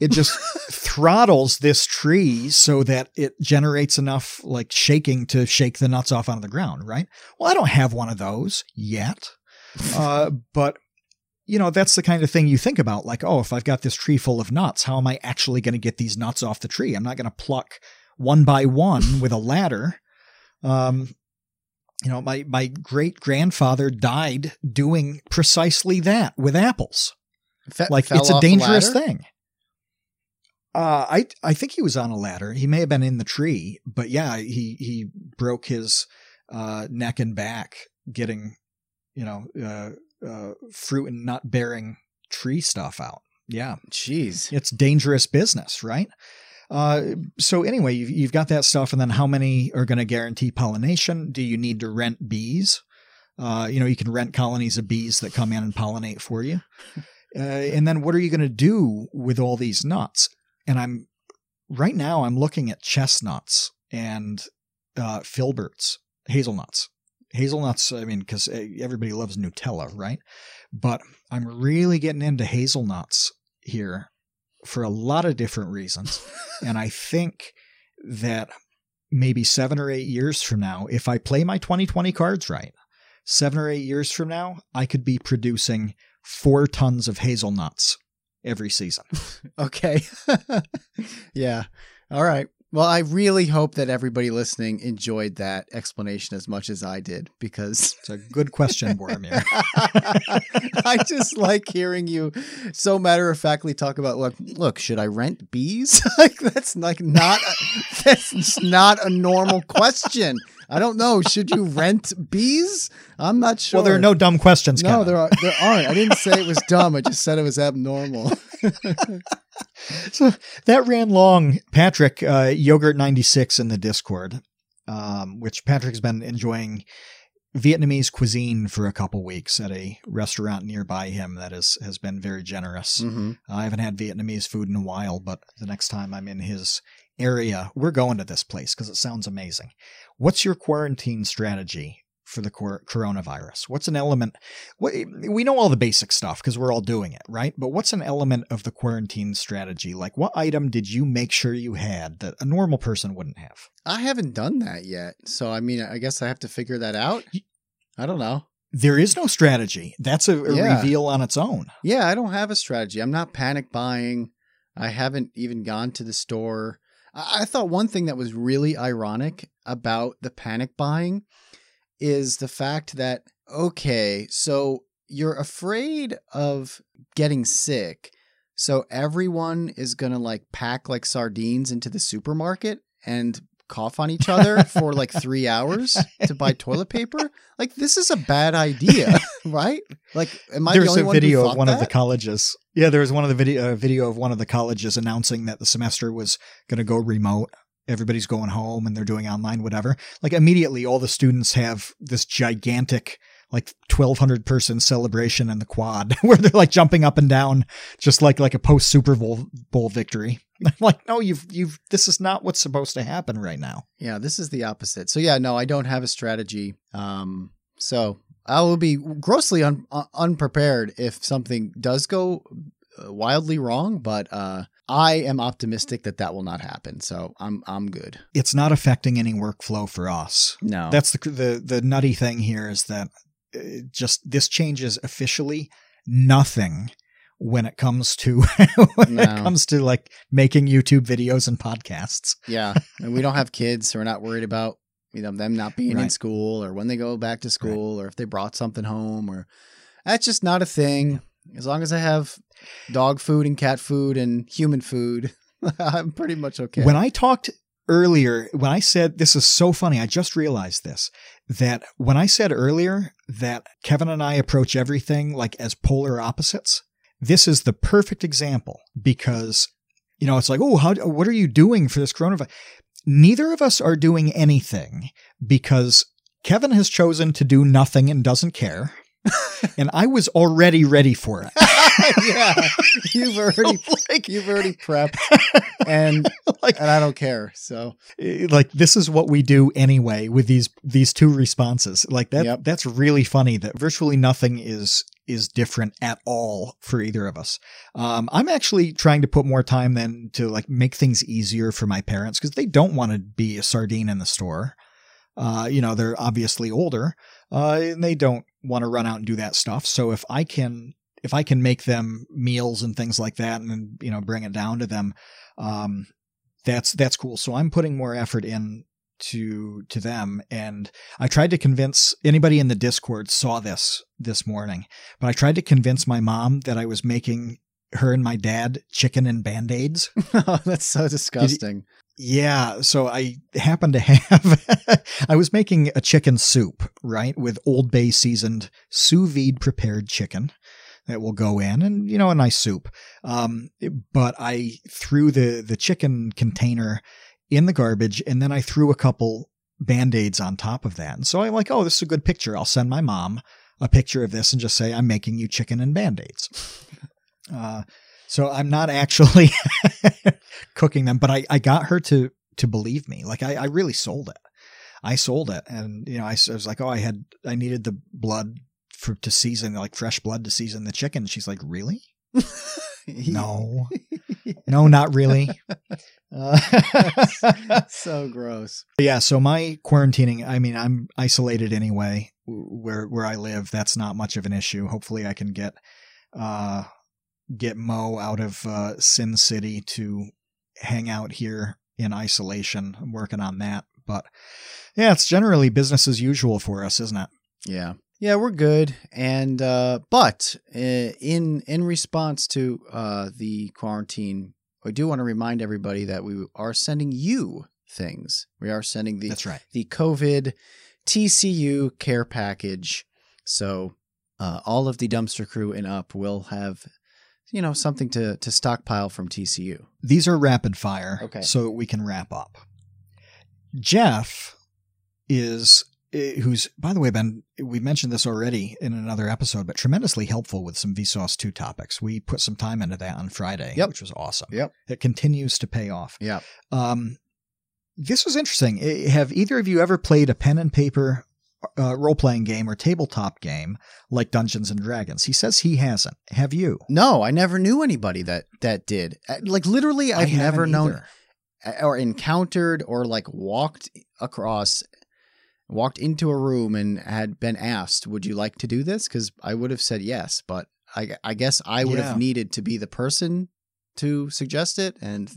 it just throttles this tree so that it generates enough like shaking to shake the nuts off onto the ground, right? Well, I don't have one of those yet, uh, but you know that's the kind of thing you think about like oh if i've got this tree full of nuts how am i actually going to get these nuts off the tree? I'm not going to pluck one by one with a ladder. Um you know my my great grandfather died doing precisely that with apples. Fe- like it's a dangerous thing uh i i think he was on a ladder he may have been in the tree but yeah he he broke his uh neck and back getting you know uh, uh fruit and nut bearing tree stuff out yeah Jeez. it's dangerous business, right? Uh, so anyway, you've, you've got that stuff, and then how many are going to guarantee pollination? Do you need to rent bees? Uh, you know, you can rent colonies of bees that come in and pollinate for you. Uh, and then what are you going to do with all these nuts? And I'm right now I'm looking at chestnuts and uh, filberts, hazelnuts. Hazelnuts, I mean, because everybody loves Nutella, right? But I'm really getting into hazelnuts here for a lot of different reasons. and I think that maybe seven or eight years from now, if I play my 2020 cards right, seven or eight years from now, I could be producing four tons of hazelnuts every season. Okay. yeah. All right. Well, I really hope that everybody listening enjoyed that explanation as much as I did because It's a good question, Boromir. I just like hearing you so matter of factly talk about look, look, should I rent bees? like that's like not that's not a normal question. I don't know. Should you rent bees? I'm not sure. Well, there are no dumb questions. No, Kevin. there are there aren't. I didn't say it was dumb. I just said it was abnormal. so that ran long. Patrick, uh, Yogurt96 in the Discord, um, which Patrick's been enjoying Vietnamese cuisine for a couple weeks at a restaurant nearby him that is, has been very generous. Mm-hmm. I haven't had Vietnamese food in a while, but the next time I'm in his area, we're going to this place because it sounds amazing. What's your quarantine strategy for the cor- coronavirus? What's an element? What, we know all the basic stuff because we're all doing it, right? But what's an element of the quarantine strategy? Like, what item did you make sure you had that a normal person wouldn't have? I haven't done that yet. So, I mean, I guess I have to figure that out. I don't know. There is no strategy. That's a, a Yeah. reveal on its own. Yeah, I don't have a strategy. I'm not panic buying. I haven't even gone to the store. I, I thought one thing that was really ironic about the panic buying is the fact that, okay, so you're afraid of getting sick. So everyone is going to like pack like sardines into the supermarket and cough on each other for like three hours to buy toilet paper. Like, this is a bad idea, right? Like, am I the There's only a video of one of the colleges. Yeah, there was one of the video uh, video of one of the colleges announcing that the semester was going to go remote. Everybody's going home and they're doing online, whatever. Like immediately, all the students have this gigantic, like 1,200 person celebration in the quad where they're like jumping up and down, just like like a post Super Bowl bowl victory. I'm like, no, you've you've this is not what's supposed to happen right now. Yeah, this is the opposite. So yeah, no, I don't have a strategy. Um, so I will be grossly un- un- unprepared if something does go uh, wildly wrong. But uh, I am optimistic that that will not happen. So I'm I'm good. It's not affecting any workflow for us. No, That's the the the nutty thing here is that uh, just this changes officially nothing when it comes to when it comes to like making YouTube videos and podcasts. yeah, and we don't have kids, so we're not worried about you know them not being in school or when they go back to school or if they brought something home or that's just not a thing. As long as I have dog food and cat food and human food, I'm pretty much okay. When I talked earlier, when I said this is so funny, I just realized this that when I said earlier that Kevin and I approach everything like as polar opposites, this is the perfect example because you know it's like, oh, how what are you doing for this coronavirus? Neither of us are doing anything because Kevin has chosen to do nothing and doesn't care. and I was already ready for it. yeah, you've already like, you've already prepped, and like and I don't care. So eh, like this is what we do anyway with these these two responses like that Yep. that's really funny that virtually nothing is is different at all for either of us um, i'm actually trying to put more time then to like make things easier for my parents because they don't want to be a sardine in the store uh, you know they're obviously older uh, and they don't want to run out and do that stuff so if i can if i can make them meals and things like that and you know bring it down to them um, that's that's cool. So I'm putting more effort in to to them and I tried to convince anybody in the Discord saw this this morning. But I tried to convince my mom that I was making her and my dad chicken and band-aids. that's so disgusting. Yeah, so I happened to have I was making a chicken soup, right, with Old Bay seasoned sous vide prepared chicken that will go in and you know a nice soup. Um but I threw the the chicken container in the garbage and then I threw a couple band-aids on top of that. And so I'm like, "Oh, this is a good picture. I'll send my mom a picture of this and just say I'm making you chicken and band-aids." Uh so I'm not actually cooking them, but I, I got her to to believe me. Like I, I really sold it. I sold it, and you know I, I was like, oh, I had I needed the blood for to season like fresh blood to season the chicken. She's like, really? No, no, not really. Uh, so gross. yeah, so my quarantining. I mean, I'm isolated anyway. Where where I live, that's not much of an issue. Hopefully, I can get uh get Mo out of uh, Sin City to hang out here in isolation. I'm working on that, but yeah, it's generally business as usual for us, isn't it? Yeah. Yeah, we're good. And uh but uh, in in response to uh the quarantine, I do want to remind everybody that we are sending you things. We are sending the That's right. the COVID TCU care package. So uh, all of the dumpster crew and up will have, you know, something to to stockpile from TCU. These are rapid fire, Okay. so we can wrap up. Jeff is eh, who's by the way Ben we mentioned this already in another episode, but tremendously helpful with some Vsauce two topics. We put some time into that on Friday, Yep. which was awesome. Yep. It continues to pay off. Yeah. Um, this was interesting. Eh, Have either of you ever played a pen and paper uh, role playing game or tabletop game like Dungeons and Dragons? He says he hasn't. Have you? No, I never knew anybody that that did. Uh, Like literally, I've never known either. or encountered or like walked across walked into a room and had been asked would you like to do this because i would have said yes but i, I guess i would Yeah. have needed to be the person to suggest it and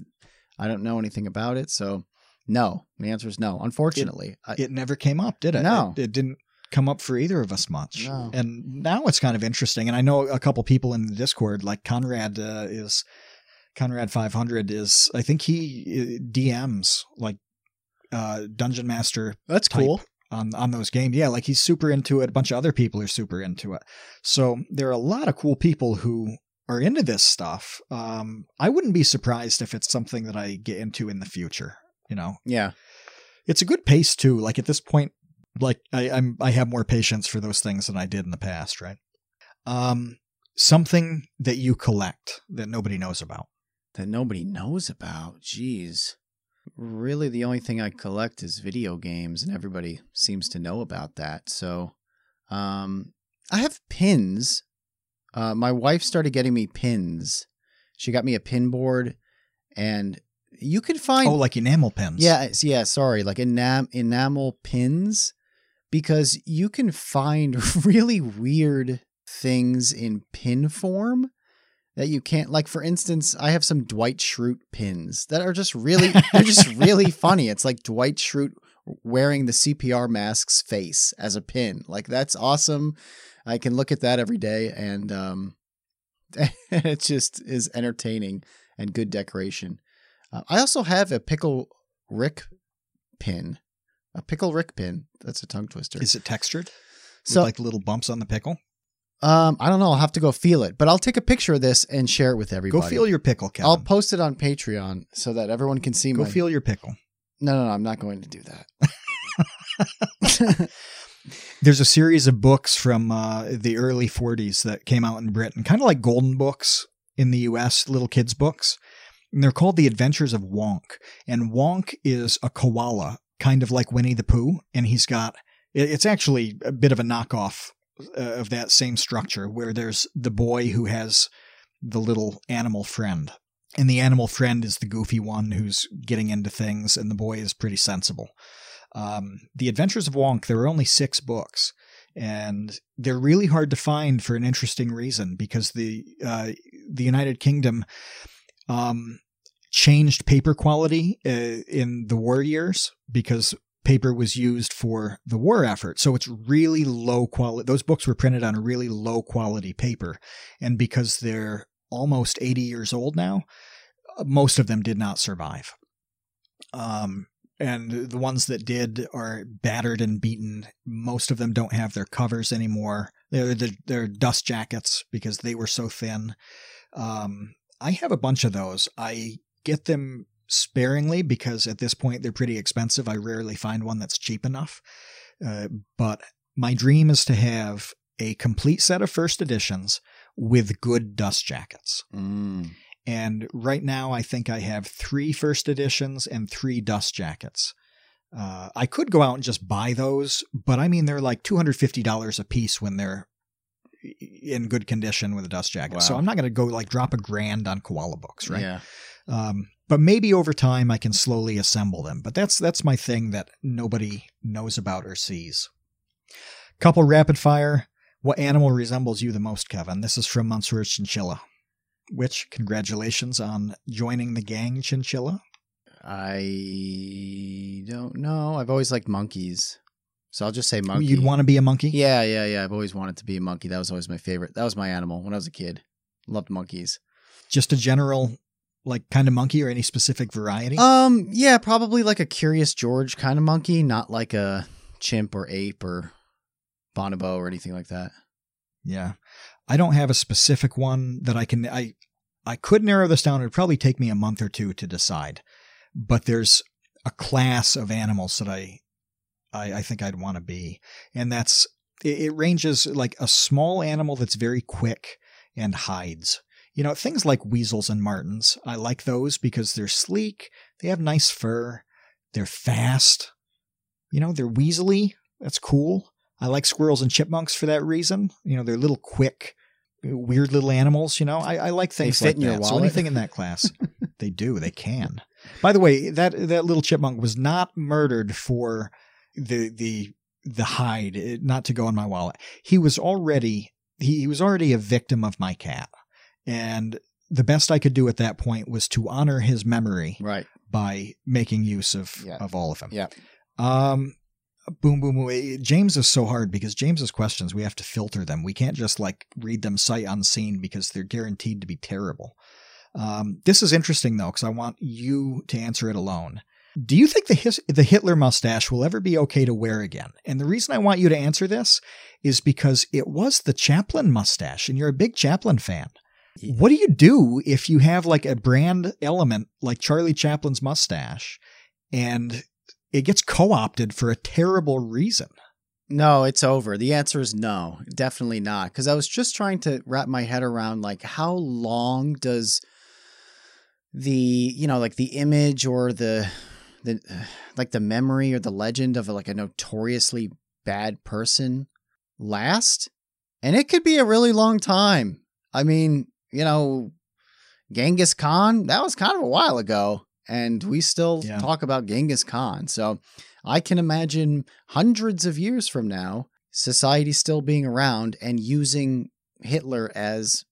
i don't know anything about it so no the answer is no unfortunately I, It never came up, did it? No. It, it didn't come up for either of us much. No. And now it's kind of interesting. And I know a couple people in the Discord, like Conrad uh, is Conrad 500 is, I think he uh, DMs like uh, Dungeon Master that's cool on on those games. Yeah, like he's super into it. A bunch of other people are super into it. So there are a lot of cool people who are into this stuff. Um, I wouldn't be surprised if it's something that I get into in the future. You know, yeah it's a good pace too. Like at this point, like I, I'm I have more patience for those things than I did in the past. Right. Um, something that you collect that nobody knows about. that nobody knows about jeez really the only thing i collect is video games and everybody seems to know about that so um i have pins uh my wife started getting me pins she got me a pin board and you can find Oh, like enamel pins. yeah yeah sorry like enam- enamel pins because you can find really weird things in pin form that you can't like for instance i have some dwight schrute pins that are just really they're just really funny. It's like dwight schrute wearing the cpr mask's face as a pin. Like that's awesome. I can look at that every day and um it just is entertaining and good decoration uh, i also have a pickle rick pin a pickle rick pin that's a tongue twister Is it textured? so with like little bumps on the pickle. um i don't know i'll have to go feel it but i'll take a picture of this and share it with everybody Go feel your pickle, Kevin. I'll post it on Patreon so that everyone can see me. Go my. feel your pickle. no, no, no, I'm not going to do that. There's a series of books from uh, the early 40s that came out in Britain, kind of like golden books in the US, little kids' books. And they're called The Adventures of Wonk. And Wonk is a koala, kind of like Winnie the Pooh. And he's got, it's actually a bit of a knockoff uh, of that same structure where there's the boy who has the little animal friend. And the animal friend is the goofy one who's getting into things, and the boy is pretty sensible. Um, the Adventures of Wonk, there are only six books, and they're really hard to find for an interesting reason because the uh, the United Kingdom um, changed paper quality uh, in the war years because paper was used for the war effort. So it's really low quality. Those books were printed on really low quality paper, and because they're almost 80 years old now, uh, most of them did not survive. Um, and the ones that did are battered and beaten. Most of them don't have their covers anymore. They're they're, they're dust jackets because they were so thin. Um, I have a bunch of those. I get them sparingly because at this point they're pretty expensive. I rarely find one that's cheap enough. Uh, but my dream is to have a complete set of first editions with good dust jackets. Mm. And right now, I think I have three first editions and three dust jackets. Uh, I could go out and just buy those, but I mean, they're like $250 a piece when they're in good condition with a dust jacket. So I'm not going to go like drop a grand on koala books, right? Yeah. Um, but maybe over time I can slowly assemble them. But that's that's my thing that nobody knows about or sees. Couple rapid fire. What animal resembles you the most, Kevin? This is from Monsieur Chinchilla. Which congratulations on joining the gang, Chinchilla. I don't know. I've always liked monkeys. So I'll just say monkey. You'd want to be a monkey? Yeah, yeah, yeah. I've always wanted to be a monkey. That was always my favorite. That was my animal when I was a kid. Loved monkeys. Just a general like kind of monkey or any specific variety? Um, yeah, probably like a Curious George kind of monkey, not like a chimp or ape or bonobo or anything like that. Yeah. I don't have a specific one that I can I I could narrow this down. It'd probably take me a month or two to decide. But there's a class of animals that I I, I think I'd want to be. And that's it, it ranges like a small animal that's very quick and hides. You know, things like weasels and martens. I like those because they're sleek, they have nice fur, they're fast. You know, they're weaselly. That's cool. I like squirrels and chipmunks for that reason. You know, they're little quick, weird little animals. You know, I, I like things fit like in your that. So anything in that class, they do. They can. By the way, that that little chipmunk was not murdered for the the the hide, eh, not to go in my wallet. He was already he, he was already a victim of my cat, and the best I could do at that point was to honor his memory Right. by making use of Yeah. of all of them. Yeah. Um, boom, boom, boom. Eh, James is so hard because James's questions we have to filter them. We can't just like read them sight unseen because they're guaranteed to be terrible. Um, this is interesting though because I want you to answer it alone. Do you think the his, the Hitler mustache will ever be okay to wear again? And the reason I want you to answer this is because it was the Chaplin mustache, and you're a big Chaplin fan. What do you do if you have like a brand element like Charlie Chaplin's mustache and it gets co opted for a terrible reason? No, it's over. The answer is no, definitely not. Because I was just trying to wrap my head around like how long does the you know like the image or the the like the memory or the legend of like a notoriously bad person last? And it could be a really long time. I mean, you know, Genghis Khan, that was kind of a while ago, and we still Yeah. talk about Genghis Khan. So I can imagine hundreds of years from now, society still being around and using Hitler as,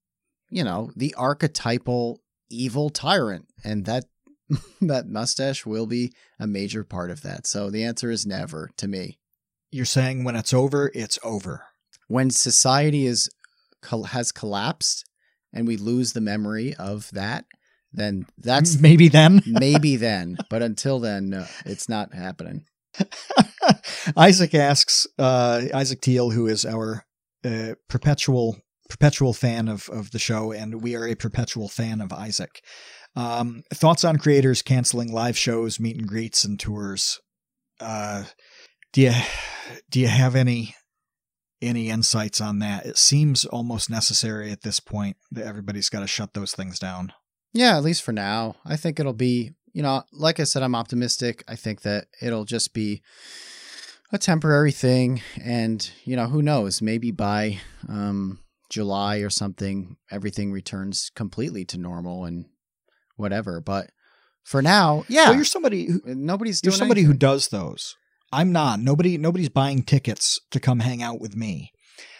you know, the archetypal evil tyrant. And that that mustache will be a major part of that. So the answer is never to me. You're saying when it's over, it's over. When society is has collapsed and we lose the memory of that, then that's maybe then. maybe then. But until then, no, it's not happening. Isaac asks uh, Isaac Teal, who is our uh, perpetual perpetual fan of of the show, and we are a perpetual fan of Isaac. Um, thoughts on creators canceling live shows, meet and greets, and tours. Uh, do you do you have any any insights on that? It seems almost necessary at this point that everybody's got to shut those things down. Yeah, at least for now. I think it'll be, you know, like I said, I'm optimistic. I think that it'll just be a temporary thing. And, you know, who knows? Maybe by um, July or something, everything returns completely to normal and whatever. But for now, yeah, Well, you're somebody who, nobody's you're somebody who does those. I'm not. Nobody nobody's buying tickets to come hang out with me.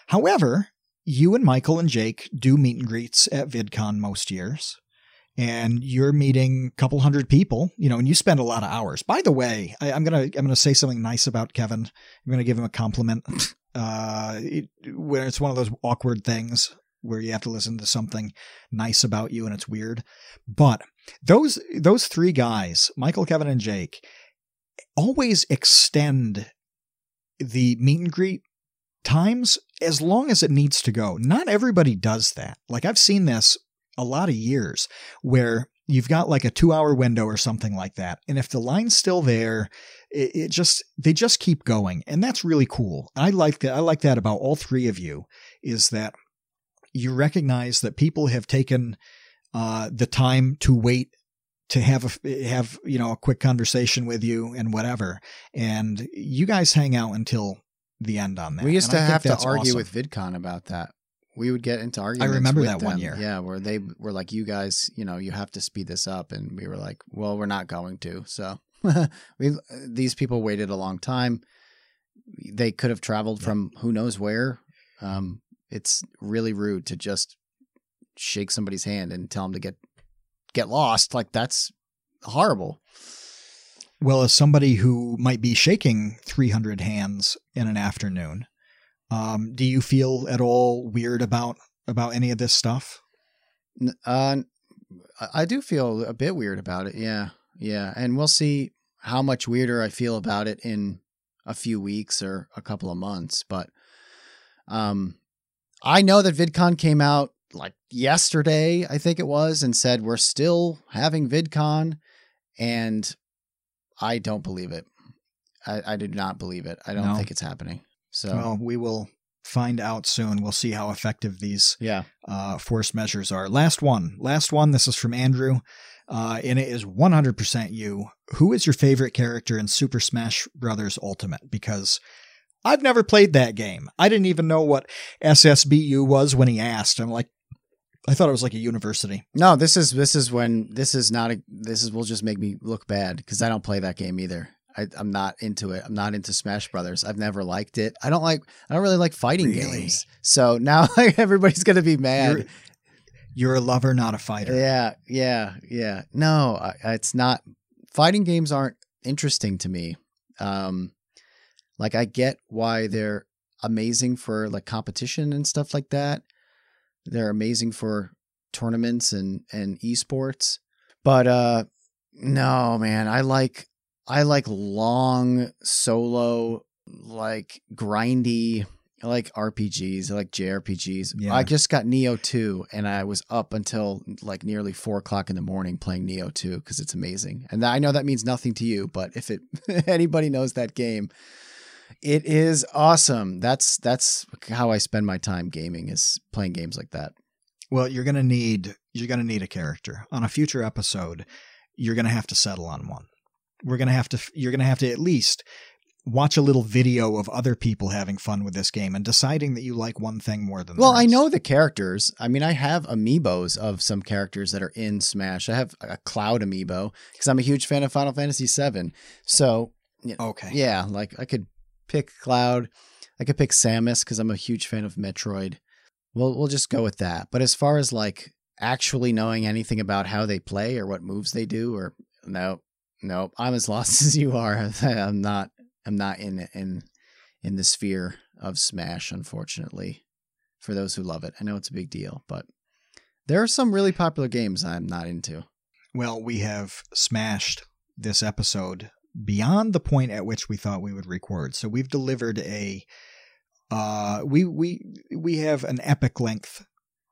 However, you and Michael and Jake do meet and greets at VidCon most years. And you're meeting a couple hundred people, you know, and you spend a lot of hours. By the way, I, I'm gonna I'm gonna say something nice about Kevin. I'm gonna give him a compliment. Uh, it, where it's one of those awkward things where you have to listen to something nice about you and it's weird. But those those three guys, Michael, Kevin, and Jake, always extend the meet and greet times as long as it needs to go. Not everybody does that. Like I've seen this a lot of years where you've got like a two hour window or something like that. And if the line's still there, it, it just, they just keep going. And that's really cool. I like that. I like that about all three of you is that you recognize that people have taken uh, the time to wait to have a have you know a quick conversation with you and whatever and you guys hang out until the end on that We used And to have to argue awesome. with VidCon about that. We would get into arguments. I remember with that one year. Yeah, where they were like, "You guys, you know, you have to speed this up," and we were like, "Well, we're not going to." So we these people waited a long time. They could have traveled Yeah. from who knows where. Um, it's really rude to just shake somebody's hand and tell them to get get lost. Like that's horrible. well as somebody who might be shaking 300 hands in an afternoon um, do you feel at all weird about about any of this stuff Uh, I- I do feel a bit weird about it. Yeah, yeah, and we'll see how much weirder I feel about it in a few weeks or a couple of months. But um, I know that VidCon came out like yesterday, I think it was, and said we're still having VidCon, and I don't believe it. I, I do not believe it. I don't No. think it's happening. So Well, we will find out soon. We'll see how effective these yeah, uh, force measures are. Last one. Last one. This is from Andrew. Uh, and it is 100% you. Who is your favorite character in Super Smash Brothers Ultimate? Because I've never played that game. I didn't even know what SSBU was when he asked. I'm like, I thought it was like a university. no, this is this is when this is not a this is will just make me look bad because I don't play that game either. I, I'm not into it. I'm not into Smash Brothers. I've never liked it. I don't like. I don't really like fighting Really? games. So now like, everybody's gonna be mad. You're, you're a lover, not a fighter. Yeah, yeah, yeah. No, I, it's not. Fighting games aren't interesting to me. Um, like I get why they're amazing for like competition and stuff like that. They're amazing for tournaments and and esports. But uh, no, man, I like I like long solo, like grindy. I like RPGs. I like JRPGs. Yeah. I just got Nioh 2 and I was up until like nearly four o'clock in the morning playing Nioh 2 because it's amazing. And I know that means nothing to you, but if it anybody knows that game, it is awesome. That's that's how I spend my time gaming is playing games like that. Well, you're gonna need you're gonna need a character on a future episode. You're gonna have to settle on one. We're gonna have to. You're gonna have to at least watch a little video of other people having fun with this game and deciding that you like one thing more than. the Well, I know the characters. I mean, I have amiibos of some characters that are in Smash. I have a Cloud amiibo because I'm a huge fan of Final Fantasy VII. So Okay. yeah, like I could pick Cloud. I could pick Samus because I'm a huge fan of Metroid. We'll we'll just go with that. But as far as like actually knowing anything about how they play or what moves they do, or no, no, I'm as lost as you are. I'm not. I'm not in in in the sphere of Smash, unfortunately. For those who love it, I know it's a big deal, but there are some really popular games I'm not into. Well, we have smashed this episode beyond the point at which we thought we would record. So we've delivered a uh we we we have an epic length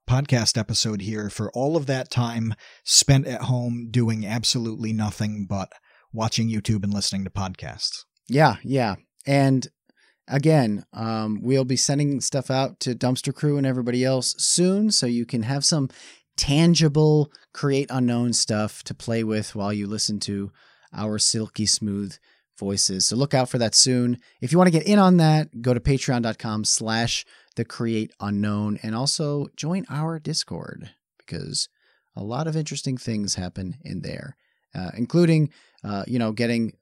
podcast episode here for all of that time spent at home doing absolutely nothing but watching YouTube and listening to podcasts. Yeah, yeah. And again, um, we'll be sending stuff out to Dumpster Crew and everybody else soon so you can have some tangible create unknown stuff to play with while you listen to our silky smooth voices. So look out for that soon. If you want to get in on that, go to patreon.com slash the create unknown and also join our Discord because a lot of interesting things happen in there, uh, including, uh, you know, getting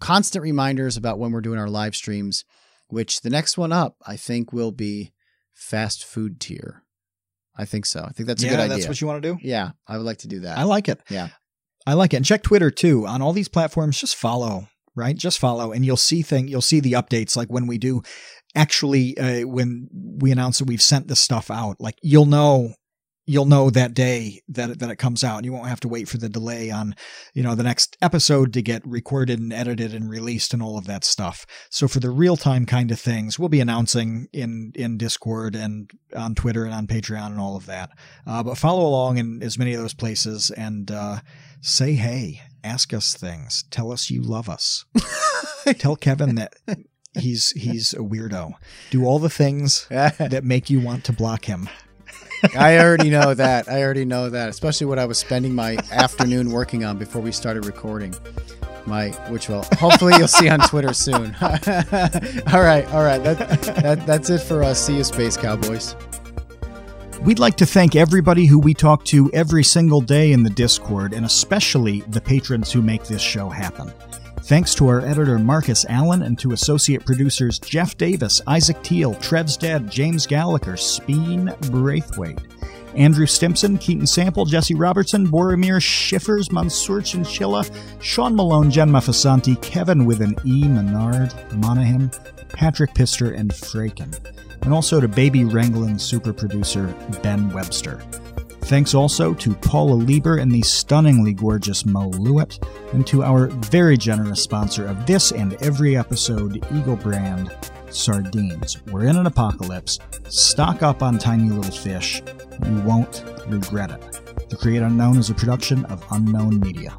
constant reminders about when we're doing our live streams, which the next one up, I think, will be fast food tier. I think so. I think that's a yeah, good idea. that's what you want to do? yeah, I would like to do that. I like it. Yeah. I like it. And check Twitter too. On all these platforms, just follow, right? Just follow and you'll see thing you'll see the updates like when we do actually uh, when we announce that we've sent this stuff out. Like you'll know you'll know that day that that it comes out. You won't have to wait for the delay on, you know, the next episode to get recorded and edited and released and all of that stuff. So for the real time kind of things, we'll be announcing in in Discord and on Twitter and on Patreon and all of that. Uh, but follow along in as many of those places and uh, say hey, ask us things, tell us you love us, tell Kevin that he's he's a weirdo. Do all the things that make you want to block him. I already know that. I already know that, especially what I was spending my afternoon working on before we started recording. My, which will hopefully you'll see on Twitter soon. all right, all right. That, that that's it for us. See you, Space Cowboys. We'd like to thank everybody who we talk to every single day in the Discord, and especially the patrons who make this show happen. Thanks to our editor Marcus Allen and to associate producers Jeff Davis, Isaac Teal, Trev's Dad, James Gallagher, Speen Braithwaite, Andrew Stimpson, Keaton Sample, Jesse Robertson, Boromir Schiffers, Monsieur Chinchilla, Sean Malone, Jen Mafasanti, Kevin with an E, Menard, Monahan, Patrick Pister, and Fraken. And also to baby wrangling super producer Ben Webster. Thanks also to Paula Lieber and the stunningly gorgeous Mo Lewitt, and to our very generous sponsor of this and every episode, Eagle Brand Sardines. We're in an apocalypse. Stock up on tiny little fish. You won't regret it. The Create Unknown is a production of Unknown Media.